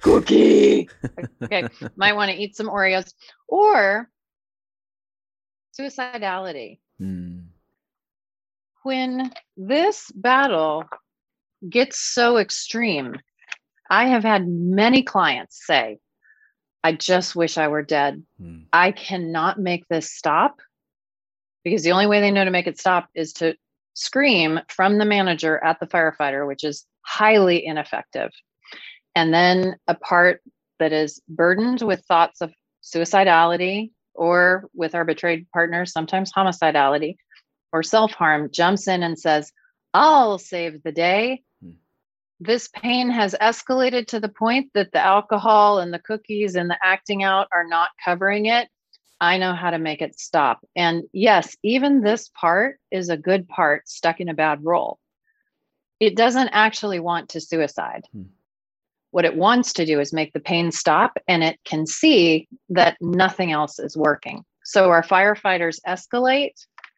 cookie. okay, might want to eat some Oreos or suicidality. Mm. When this battle gets so extreme, I have had many clients say, I just wish I were dead. Mm. I cannot make this stop because the only way they know to make it stop is to scream from the manager at the firefighter, which is highly ineffective. And then a part that is burdened with thoughts of suicidality or with our betrayed partners, sometimes homicidality or self harm, jumps in and says, I'll save the day. Hmm. This pain has escalated to the point that the alcohol and the cookies and the acting out are not covering it. I know how to make it stop. And yes, even this part is a good part stuck in a bad role. It doesn't actually want to suicide. Hmm. What it wants to do is make the pain stop, and it can see that nothing else is working. So our firefighters escalate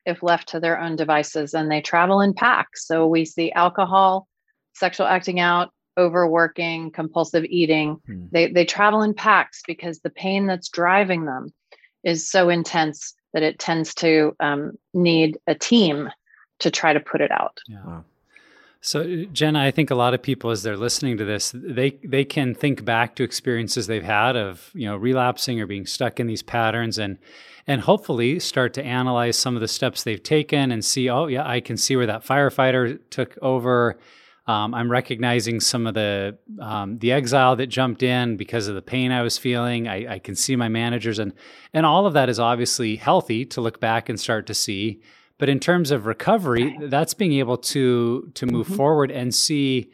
if left to their own devices and they travel in packs. So we see alcohol, sexual acting out, overworking, compulsive eating. Hmm. They, they travel in packs because the pain that's driving them is so intense that it tends to um, need a team to try to put it out. Yeah. Wow. So Jenna, I think a lot of people as they're listening to this, they they can think back to experiences they've had of, you know, relapsing or being stuck in these patterns and and hopefully start to analyze some of the steps they've taken and see, oh yeah, I can see where that firefighter took over. Um, I'm recognizing some of the um, the exile that jumped in because of the pain I was feeling. I, I can see my managers and and all of that is obviously healthy to look back and start to see. But in terms of recovery, that's being able to to move mm-hmm. forward and see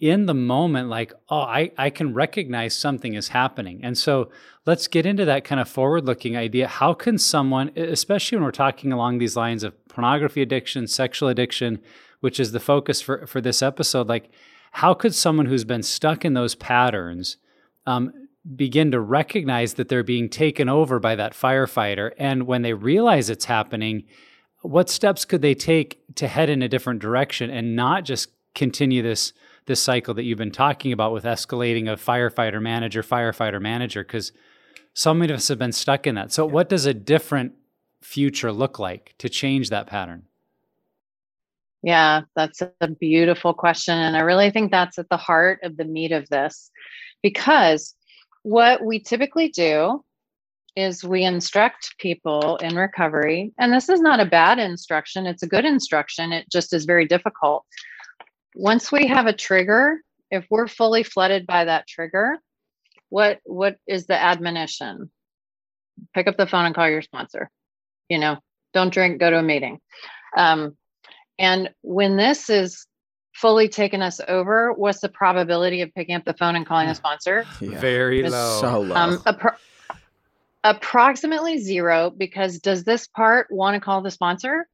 in the moment like oh I, I can recognize something is happening and so let's get into that kind of forward looking idea how can someone especially when we're talking along these lines of pornography addiction sexual addiction which is the focus for, for this episode like how could someone who's been stuck in those patterns um, begin to recognize that they're being taken over by that firefighter? And when they realize it's happening what steps could they take to head in a different direction and not just continue this this cycle that you've been talking about with escalating of firefighter manager firefighter manager? Because so many of us have been stuck in that. So yeah. what does a different future look like to change that pattern yeah that's a beautiful question and i really think that's at the heart of the meat of this because what we typically do is we instruct people in recovery and this is not a bad instruction it's a good instruction it just is very difficult. Once we have a trigger if we're fully flooded by that trigger what what is the admonition? Pick up the phone and call your sponsor you know don't drink go to a meeting. Um, and when this is fully taken us over what's the probability of picking up the phone and calling a sponsor yeah. very low so low um, pro- Approximately zero, because does this part want to call the sponsor?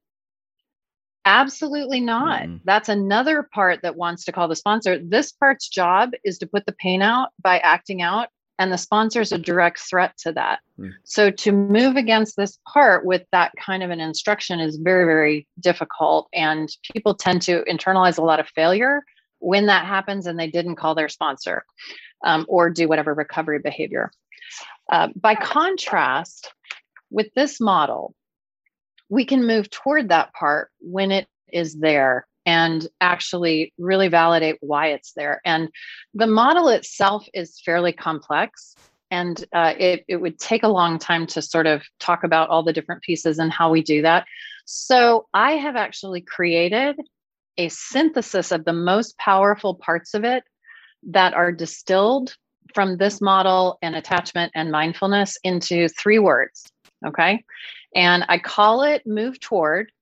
Absolutely not. Mm. That's another part that wants to call the sponsor. This part's job is to put the pain out by acting out, and the sponsor is a direct threat to that. Mm. So to move against this part with that kind of an instruction is very, very difficult. And people tend to internalize a lot of failure when that happens and they didn't call their sponsor um, or do whatever recovery behavior. Uh, by contrast, with this model, we can move toward that part when it is there and actually really validate why it's there. And the model itself is fairly complex. And uh, it, it would take a long time to sort of talk about all the different pieces and how we do that. So I have actually created a synthesis of the most powerful parts of it that are distilled from this model and attachment and mindfulness into three words. Okay. And I call it move toward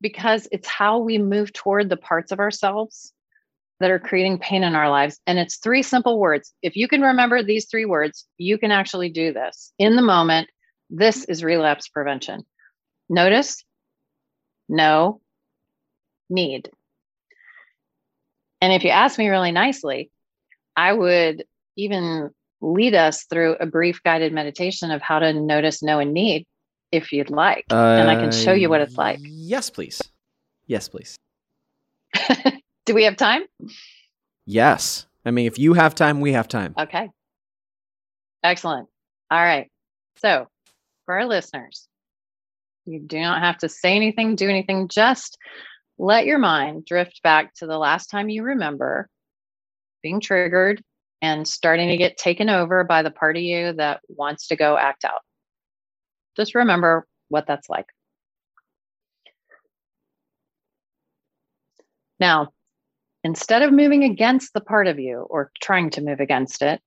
because it's how we move toward the parts of ourselves that are creating pain in our lives. And it's three simple words. If you can remember these three words, you can actually do this in the moment. This is relapse prevention. Notice, know, need. And if you ask me really nicely, I would even lead us through a brief guided meditation of how to notice, know, and need if you'd like. Uh, and I can show you what it's like. Yes, please. Yes, please. Do we have time? Yes. I mean, if you have time, we have time. Okay. Excellent. All right. So, for our listeners, you do not have to say anything, do anything, just let your mind drift back to the last time you remember being triggered and starting to get taken over by the part of you that wants to go act out. Just remember what that's like. Now, instead of moving against the part of you or trying to move against it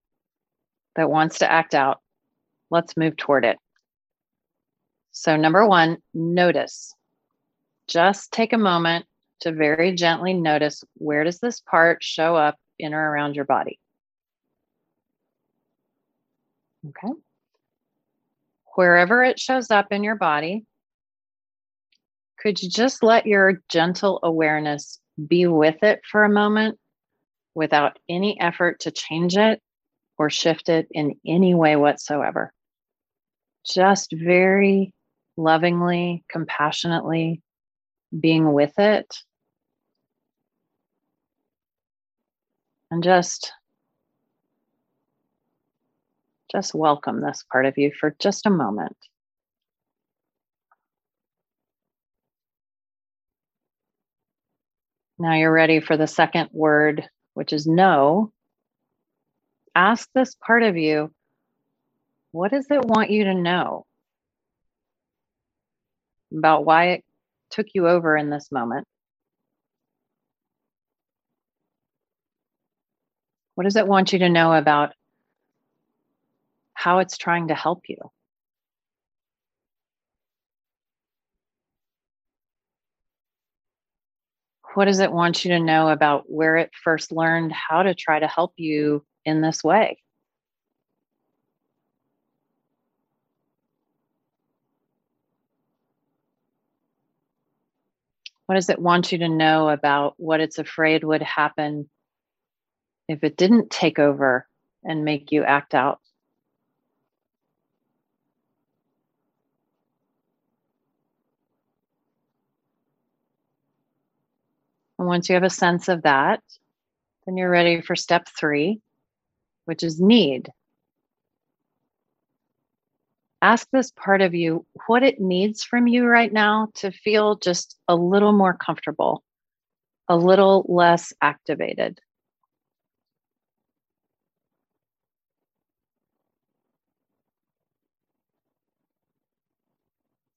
that wants to act out, let's move toward it. So, number one, notice. Just take a moment to very gently notice where does this part show up in or around your body. Okay. Wherever it shows up in your body, could you just let your gentle awareness be with it for a moment without any effort to change it or shift it in any way whatsoever? Just very lovingly, compassionately being with it. And just just welcome this part of you for just a moment. Now you're ready for the second word, which is know. Ask this part of you what does it want you to know about why it took you over in this moment? What does it want you to know about how it's trying to help you? What does it want you to know about where it first learned how to try to help you in this way? What does it want you to know about what it's afraid would happen if it didn't take over and make you act out? And once you have a sense of that, then you're ready for step three, which is need. Ask this part of you what it needs from you right now to feel just a little more comfortable, a little less activated.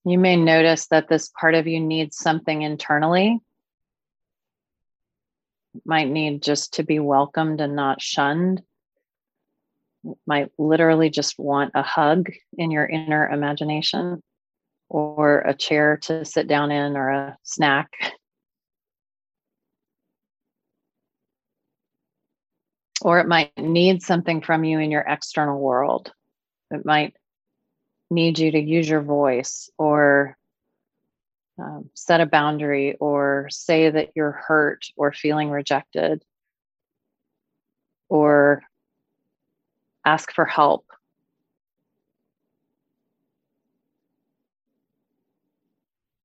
You may notice that this part of you needs something internally might need just to be welcomed and not shunned. Might literally just want a hug in your inner imagination or a chair to sit down in or a snack. Or it might need something from you in your external world. It might need you to use your voice or um, set a boundary or say that you're hurt or feeling rejected or ask for help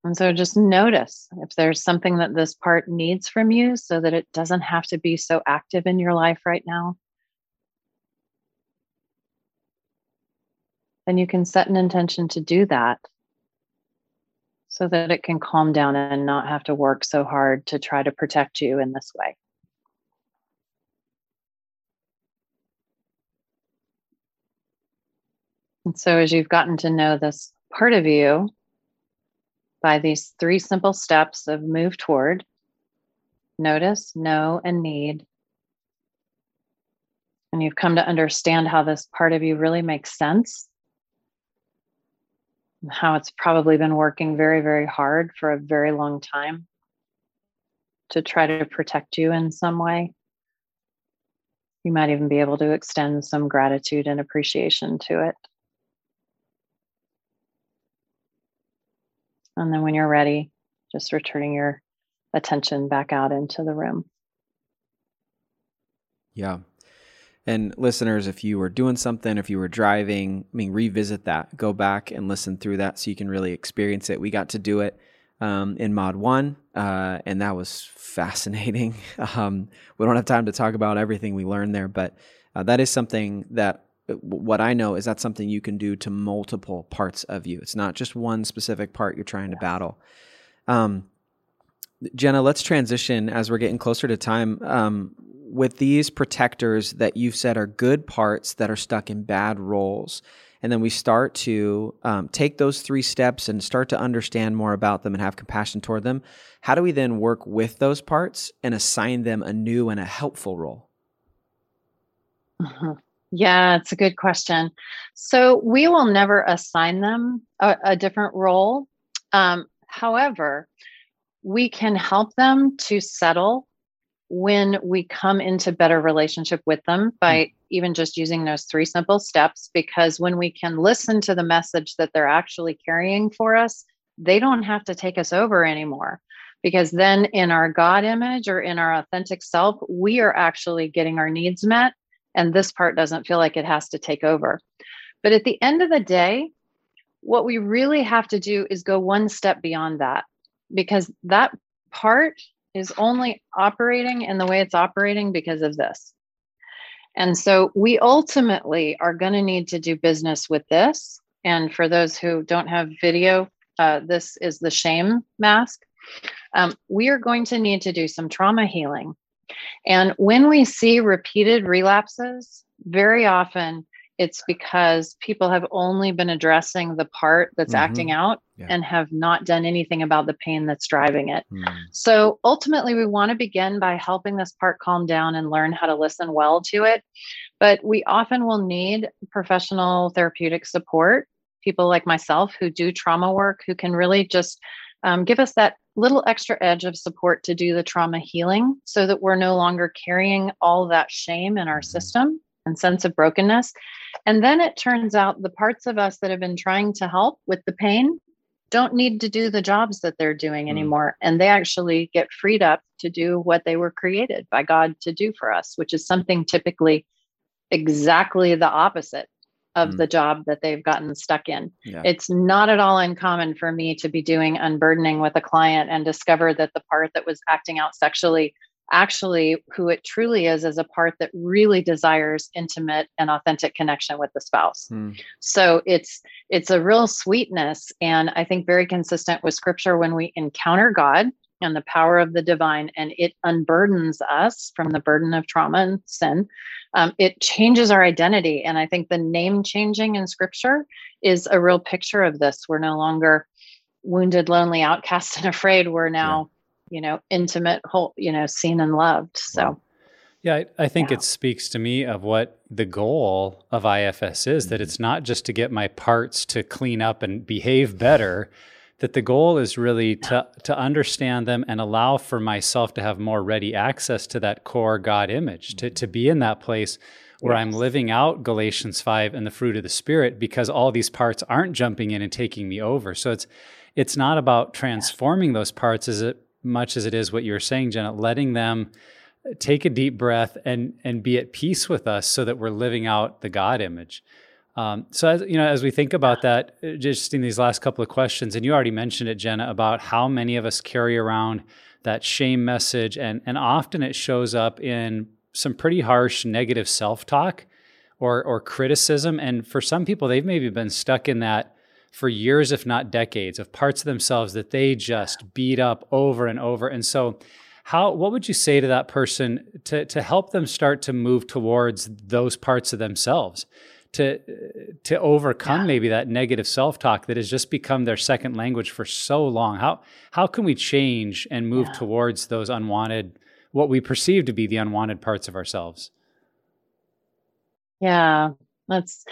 And so just notice if there's something that this part needs from you so that it doesn't have to be so active in your life right now. Then you can set an intention to do that so that it can calm down and not have to work so hard to try to protect you in this way. And so, as you've gotten to know this part of you by these three simple steps of move toward, notice, know, and need, and you've come to understand how this part of you really makes sense how it's probably been working very, very hard for a very long time to try to protect you in some way. You might even be able to extend some gratitude and appreciation to it. And then when you're ready, just returning your attention back out into the room. Yeah. And listeners, if you were doing something, if you were driving, I mean, revisit that, go back and listen through that so you can really experience it. We got to do it um, in Mod 1, uh, and that was fascinating. Um, we don't have time to talk about everything we learned there, but uh, that is something that uh, what I know is that's something you can do to multiple parts of you. It's not just one specific part you're trying to battle. Um, Jenna, let's transition as we're getting closer to time. Um, with these protectors that you've said are good parts that are stuck in bad roles. And then we start to um, take those three steps and start to understand more about them and have compassion toward them. How do we then work with those parts and assign them a new and a helpful role? Mm-hmm. Yeah, it's a good question. So we will never assign them a, a different role. Um, however, we can help them to settle when we come into better relationship with them by mm. even just using those three simple steps because when we can listen to the message that they're actually carrying for us they don't have to take us over anymore. Because then in our god image or in our authentic self we are actually getting our needs met and this part doesn't feel like it has to take over. But at the end of the day what we really have to do is go one step beyond that because that part is only operating in the way it's operating because of this. And so we ultimately are going to need to do business with this. And for those who don't have video, uh, this is the shame mask. um, we are going to need to do some trauma healing. And when we see repeated relapses, very often it's because people have only been addressing the part that's mm-hmm. acting out yeah. and have not done anything about the pain that's driving it. Mm. So ultimately, we want to begin by helping this part calm down and learn how to listen well to it. But we often will need professional therapeutic support, people like myself who do trauma work, who can really just um, give us that little extra edge of support to do the trauma healing so that we're no longer carrying all that shame in our mm-hmm. system and sense of brokenness. And then it turns out the parts of us that have been trying to help with the pain don't need to do the jobs that they're doing mm. anymore. And they actually get freed up to do what they were created by God to do for us, which is something typically exactly the opposite of mm. the job that they've gotten stuck in. Yeah. It's not at all uncommon for me to be doing unburdening with a client and discover that the part that was acting out sexually actually who it truly is is a part that really desires intimate and authentic connection with the spouse. Mm. so it's it's a real sweetness and i think very consistent with scripture when we encounter god and the power of the divine and it unburdens us from the burden of trauma and sin um, it changes our identity. And i think the name changing in scripture is a real picture of this. We're no longer wounded lonely outcast and afraid. We're now you know, intimate, whole, you know, seen and loved. So, yeah, I, I think yeah. it speaks to me of what the goal of IFS is mm-hmm. that it's not just to get my parts to clean up and behave better, that the goal is really to, to understand them and allow for myself to have more ready access to that core God image, to, to be in that place where yes. I'm living out Galatians 5 and the fruit of the Spirit because all these parts aren't jumping in and taking me over. So it's it's not about transforming those parts as it much as it is what you were saying, Jenna, letting them take a deep breath and and be at peace with us so that we're living out the God image. Um, so as you know, as we think about that, uh, just in these last couple of questions, and you already mentioned it, Jenna, about how many of us carry around that shame message, and and often it shows up in some pretty harsh negative self-talk or or criticism. And for some people, they've maybe been stuck in that for years, if not decades, of parts of themselves that they just beat up over and over. And so, how what would you say to that person to to help them start to move towards those parts of themselves? to to overcome yeah. maybe that negative self-talk that has just become their second language for so long how how can we change and move yeah. towards those unwanted what we perceive to be the unwanted parts of ourselves yeah that's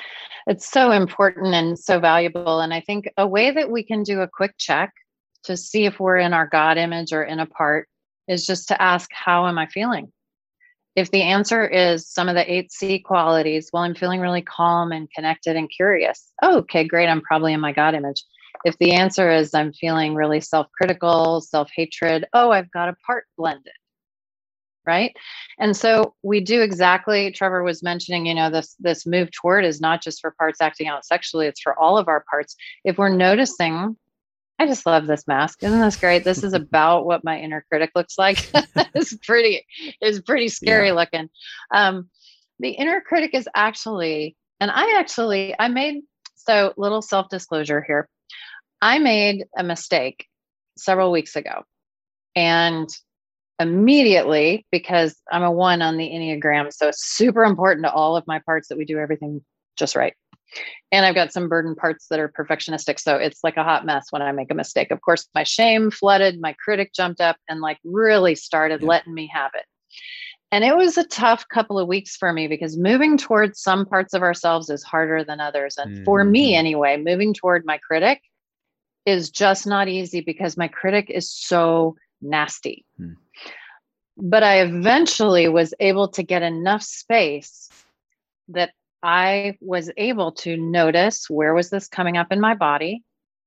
it's so important and so valuable. And I think a way that we can do a quick check to see if we're in our God image or in a part is just to ask, How am I feeling? If the answer is some of the eight C qualities, well, I'm feeling really calm and connected and curious. Oh, okay, great. I'm probably in my God image. If the answer is I'm feeling really self critical, self hatred, oh, I've got a part blended right? And so we do exactly trevor was mentioning you know this this move toward is not just for parts acting out sexually it's for all of our parts. If we're noticing i just love this mask. Isn't this great? This is about what my inner critic looks like. It's pretty it's pretty scary yeah. looking. Um the inner critic is actually and i actually i made so little self disclosure here. I made a mistake several weeks ago and immediately because I'm a one on the Enneagram. So it's super important to all of my parts that we do everything just right. And I've got some burden parts that are perfectionistic. So it's like a hot mess when I make a mistake. Of course, my shame flooded, my critic jumped up and like really started yeah. letting me have it. And it was a tough couple of weeks for me because moving towards some parts of ourselves is harder than others. And mm. for me, mm-hmm. anyway, moving toward my critic is just not easy because my critic is so nasty. Mm but I eventually was able to get enough space that I was able to notice where was this coming up in my body.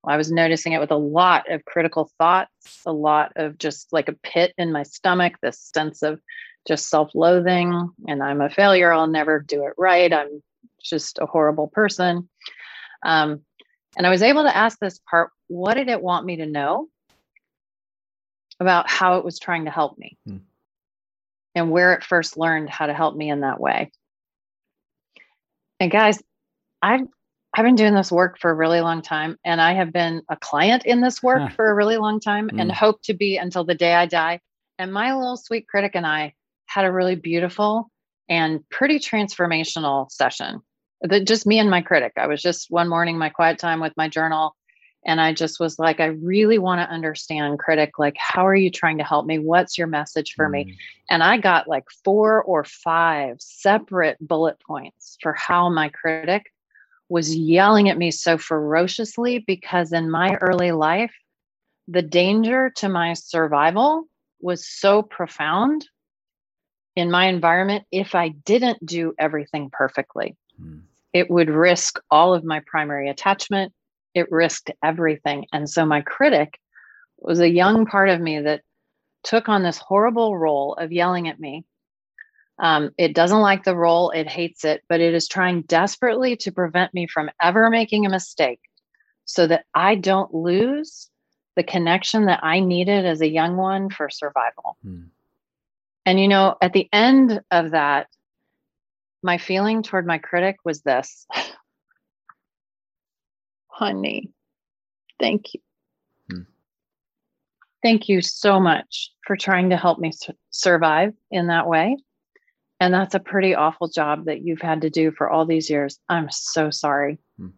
I was noticing it with a lot of critical thoughts, a lot of just like a pit in my stomach, this sense of just self loathing, and I'm a failure. I'll never do it right. I'm just a horrible person. Um, and I was able to ask this part what did it want me to know about how it was trying to help me? Hmm and where it first learned how to help me in that way. And guys, I've I've been doing this work for a really long time, and I have been a client in this work Huh. for a really long time and Mm. hope to be until the day I die. And my little sweet critic and I had a really beautiful and pretty transformational session. that just me and my critic. I was just one morning, my quiet time with my journal. And I just was like, I really want to understand, critic, like, how are you trying to help me? What's your message for me? Mm. And I got like four or five separate bullet points for how my critic was yelling at me so ferociously because in my early life, the danger to my survival was so profound in my environment if I didn't do everything perfectly. Mm. It would risk all of my primary attachment, it risked everything. And so my critic was a young part of me that took on this horrible role of yelling at me. Um, it doesn't like the role, it hates it, but it is trying desperately to prevent me from ever making a mistake so that I don't lose the connection that I needed as a young one for survival. Hmm. And you know, at the end of that, my feeling toward my critic was this honey, thank you. Hmm. Thank you so much for trying to help me su- survive in that way. And that's a pretty awful job that you've had to do for all these years. I'm so sorry. Hmm.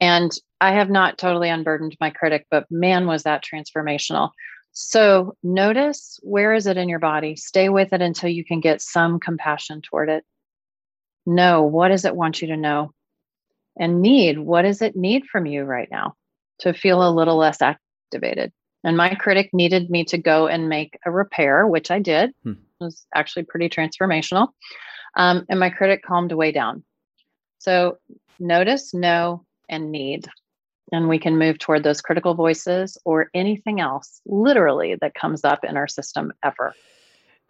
And I have not totally unburdened my critic, but man, was that transformational. So notice where is it in your body? Stay with it until you can get some compassion toward it. Know what does it want you to know? And need what does it need from you right now to feel a little less activated? And my critic needed me to go and make a repair, which I did. Hmm. It was actually pretty transformational. Um, and my critic calmed way down. So notice, know, and need. And we can move toward those critical voices or anything else, literally, that comes up in our system ever.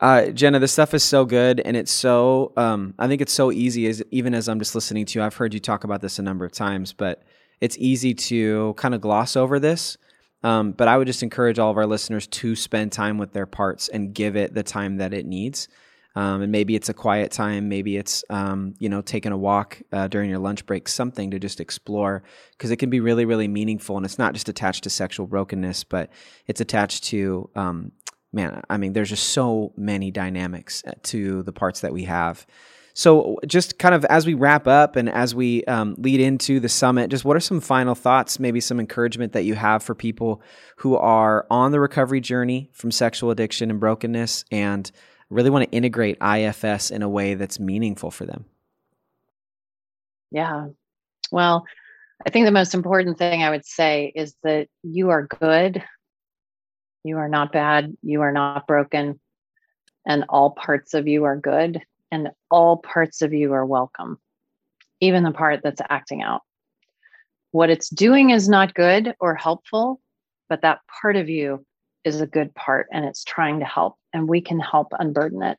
Uh, Jenna, this stuff is so good, and it's so. Um, I think it's so easy. As even as I'm just listening to you, I've heard you talk about this a number of times, but it's easy to kind of gloss over this. Um, but I would just encourage all of our listeners to spend time with their parts and give it the time that it needs. Um, and maybe it's a quiet time, maybe it's um, you know taking a walk uh, during your lunch break, something to just explore because it can be really, really meaningful. And it's not just attached to sexual brokenness, but it's attached to um, man, I mean, there's just so many dynamics uh, to the parts that we have. So, just kind of as we wrap up and as we um, lead into the summit, just what are some final thoughts, maybe some encouragement that you have for people who are on the recovery journey from sexual addiction and brokenness and really want to integrate IFS in a way that's meaningful for them? Yeah. Well, I think the most important thing I would say is that you are good. You are not bad. You are not broken. And all parts of you are good. And all parts of you are welcome, even the part that's acting out. What it's doing is not good or helpful, but that part of you is a good part and it's trying to help, and we can help unburden it.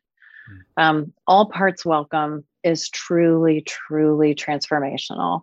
Um, all parts welcome is truly, truly transformational.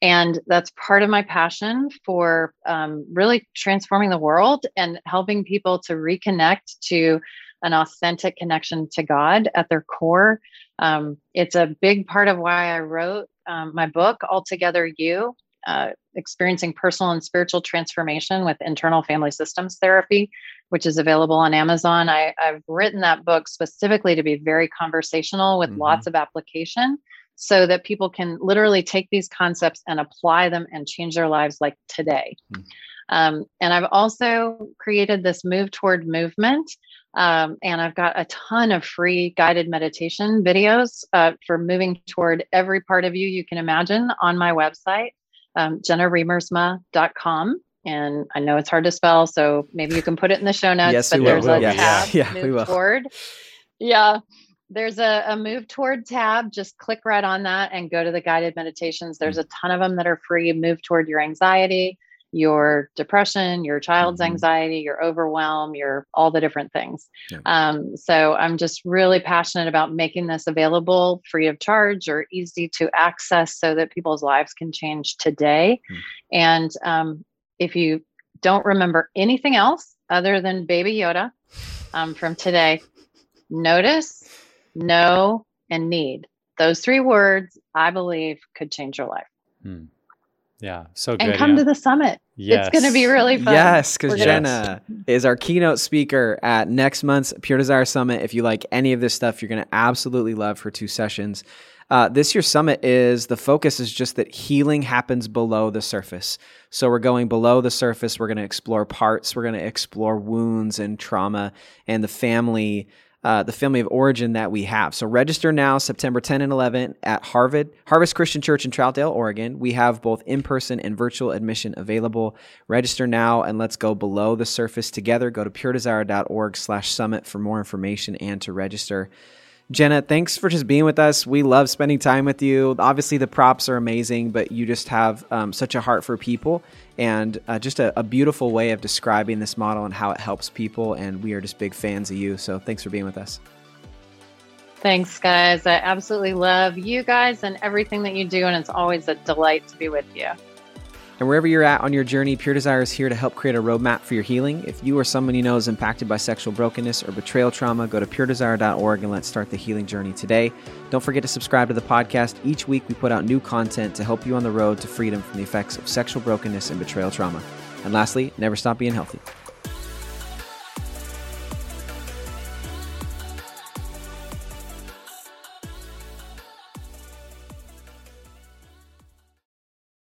And that's part of my passion for um, really transforming the world and helping people to reconnect to an authentic connection to God at their core. Um, it's a big part of why I wrote um, my book, Altogether You uh, Experiencing Personal and Spiritual Transformation with Internal Family Systems Therapy, which is available on Amazon. I, have written that book specifically to be very conversational with Mhm. lots of application so that people can literally take these concepts and apply them and change their lives like today. Mm. Um, and I've also created this move toward movement. Um, and I've got a ton of free guided meditation videos uh, for moving toward every part of you you can imagine on my website, um, jennariemersma.com. And I know it's hard to spell, so maybe you can put it in the show notes. Yes, but we will. there's We'll, a yes. tab Yeah, we move will. toward. Yeah, there's a, a move toward tab. Just click right on that and go to the guided meditations. There's a ton of them that are free. Move toward your anxiety, your depression, your child's Mhm. anxiety, your overwhelm, your all the different things. Yeah. Um, so I'm just really passionate about making this available free of charge or easy to access so that people's lives can change today. Mm. And um, if you don't remember anything else other than Baby Yoda um, from today, notice, know, and need. Those three words, I believe, could change your life. Hmm. Yeah, so good. And come yeah. to the summit. Yes. It's going to be really fun. Yes, because We're gonna- Jenna is our keynote speaker at next month's Pure Desire Summit. If you like any of this stuff, you're going to absolutely love her two sessions. Uh, this year's summit is the focus is just that healing happens below the surface. So we're going below the surface. We're going to explore parts. We're going to explore wounds and trauma and the family uh, the family of origin that we have. So register now, September 10 and 11 at Harvard Harvest Christian Church in Troutdale, Oregon. We have both in-person and virtual admission available. Register now and let's go below the surface together. Go to puredesire.org slash summit for more information and to register. Jenna, thanks for just being with us. We love spending time with you. Obviously, the props are amazing, but you just have um, such a heart for people and uh, just a, a, beautiful way of describing this model and how it helps people. And we are just big fans of you. So thanks for being with us. Thanks, guys. I absolutely love you guys and everything that you do. And it's always a delight to be with you. And wherever you're at on your journey, Pure Desire is here to help create a roadmap for your healing. If you or someone you know is impacted by sexual brokenness or betrayal trauma, go to puredesire.org and let's start the healing journey today. Don't forget to subscribe to the podcast. Each week we put out new content to help you on the road to freedom from the effects of sexual brokenness and betrayal trauma. And lastly, never stop being healthy.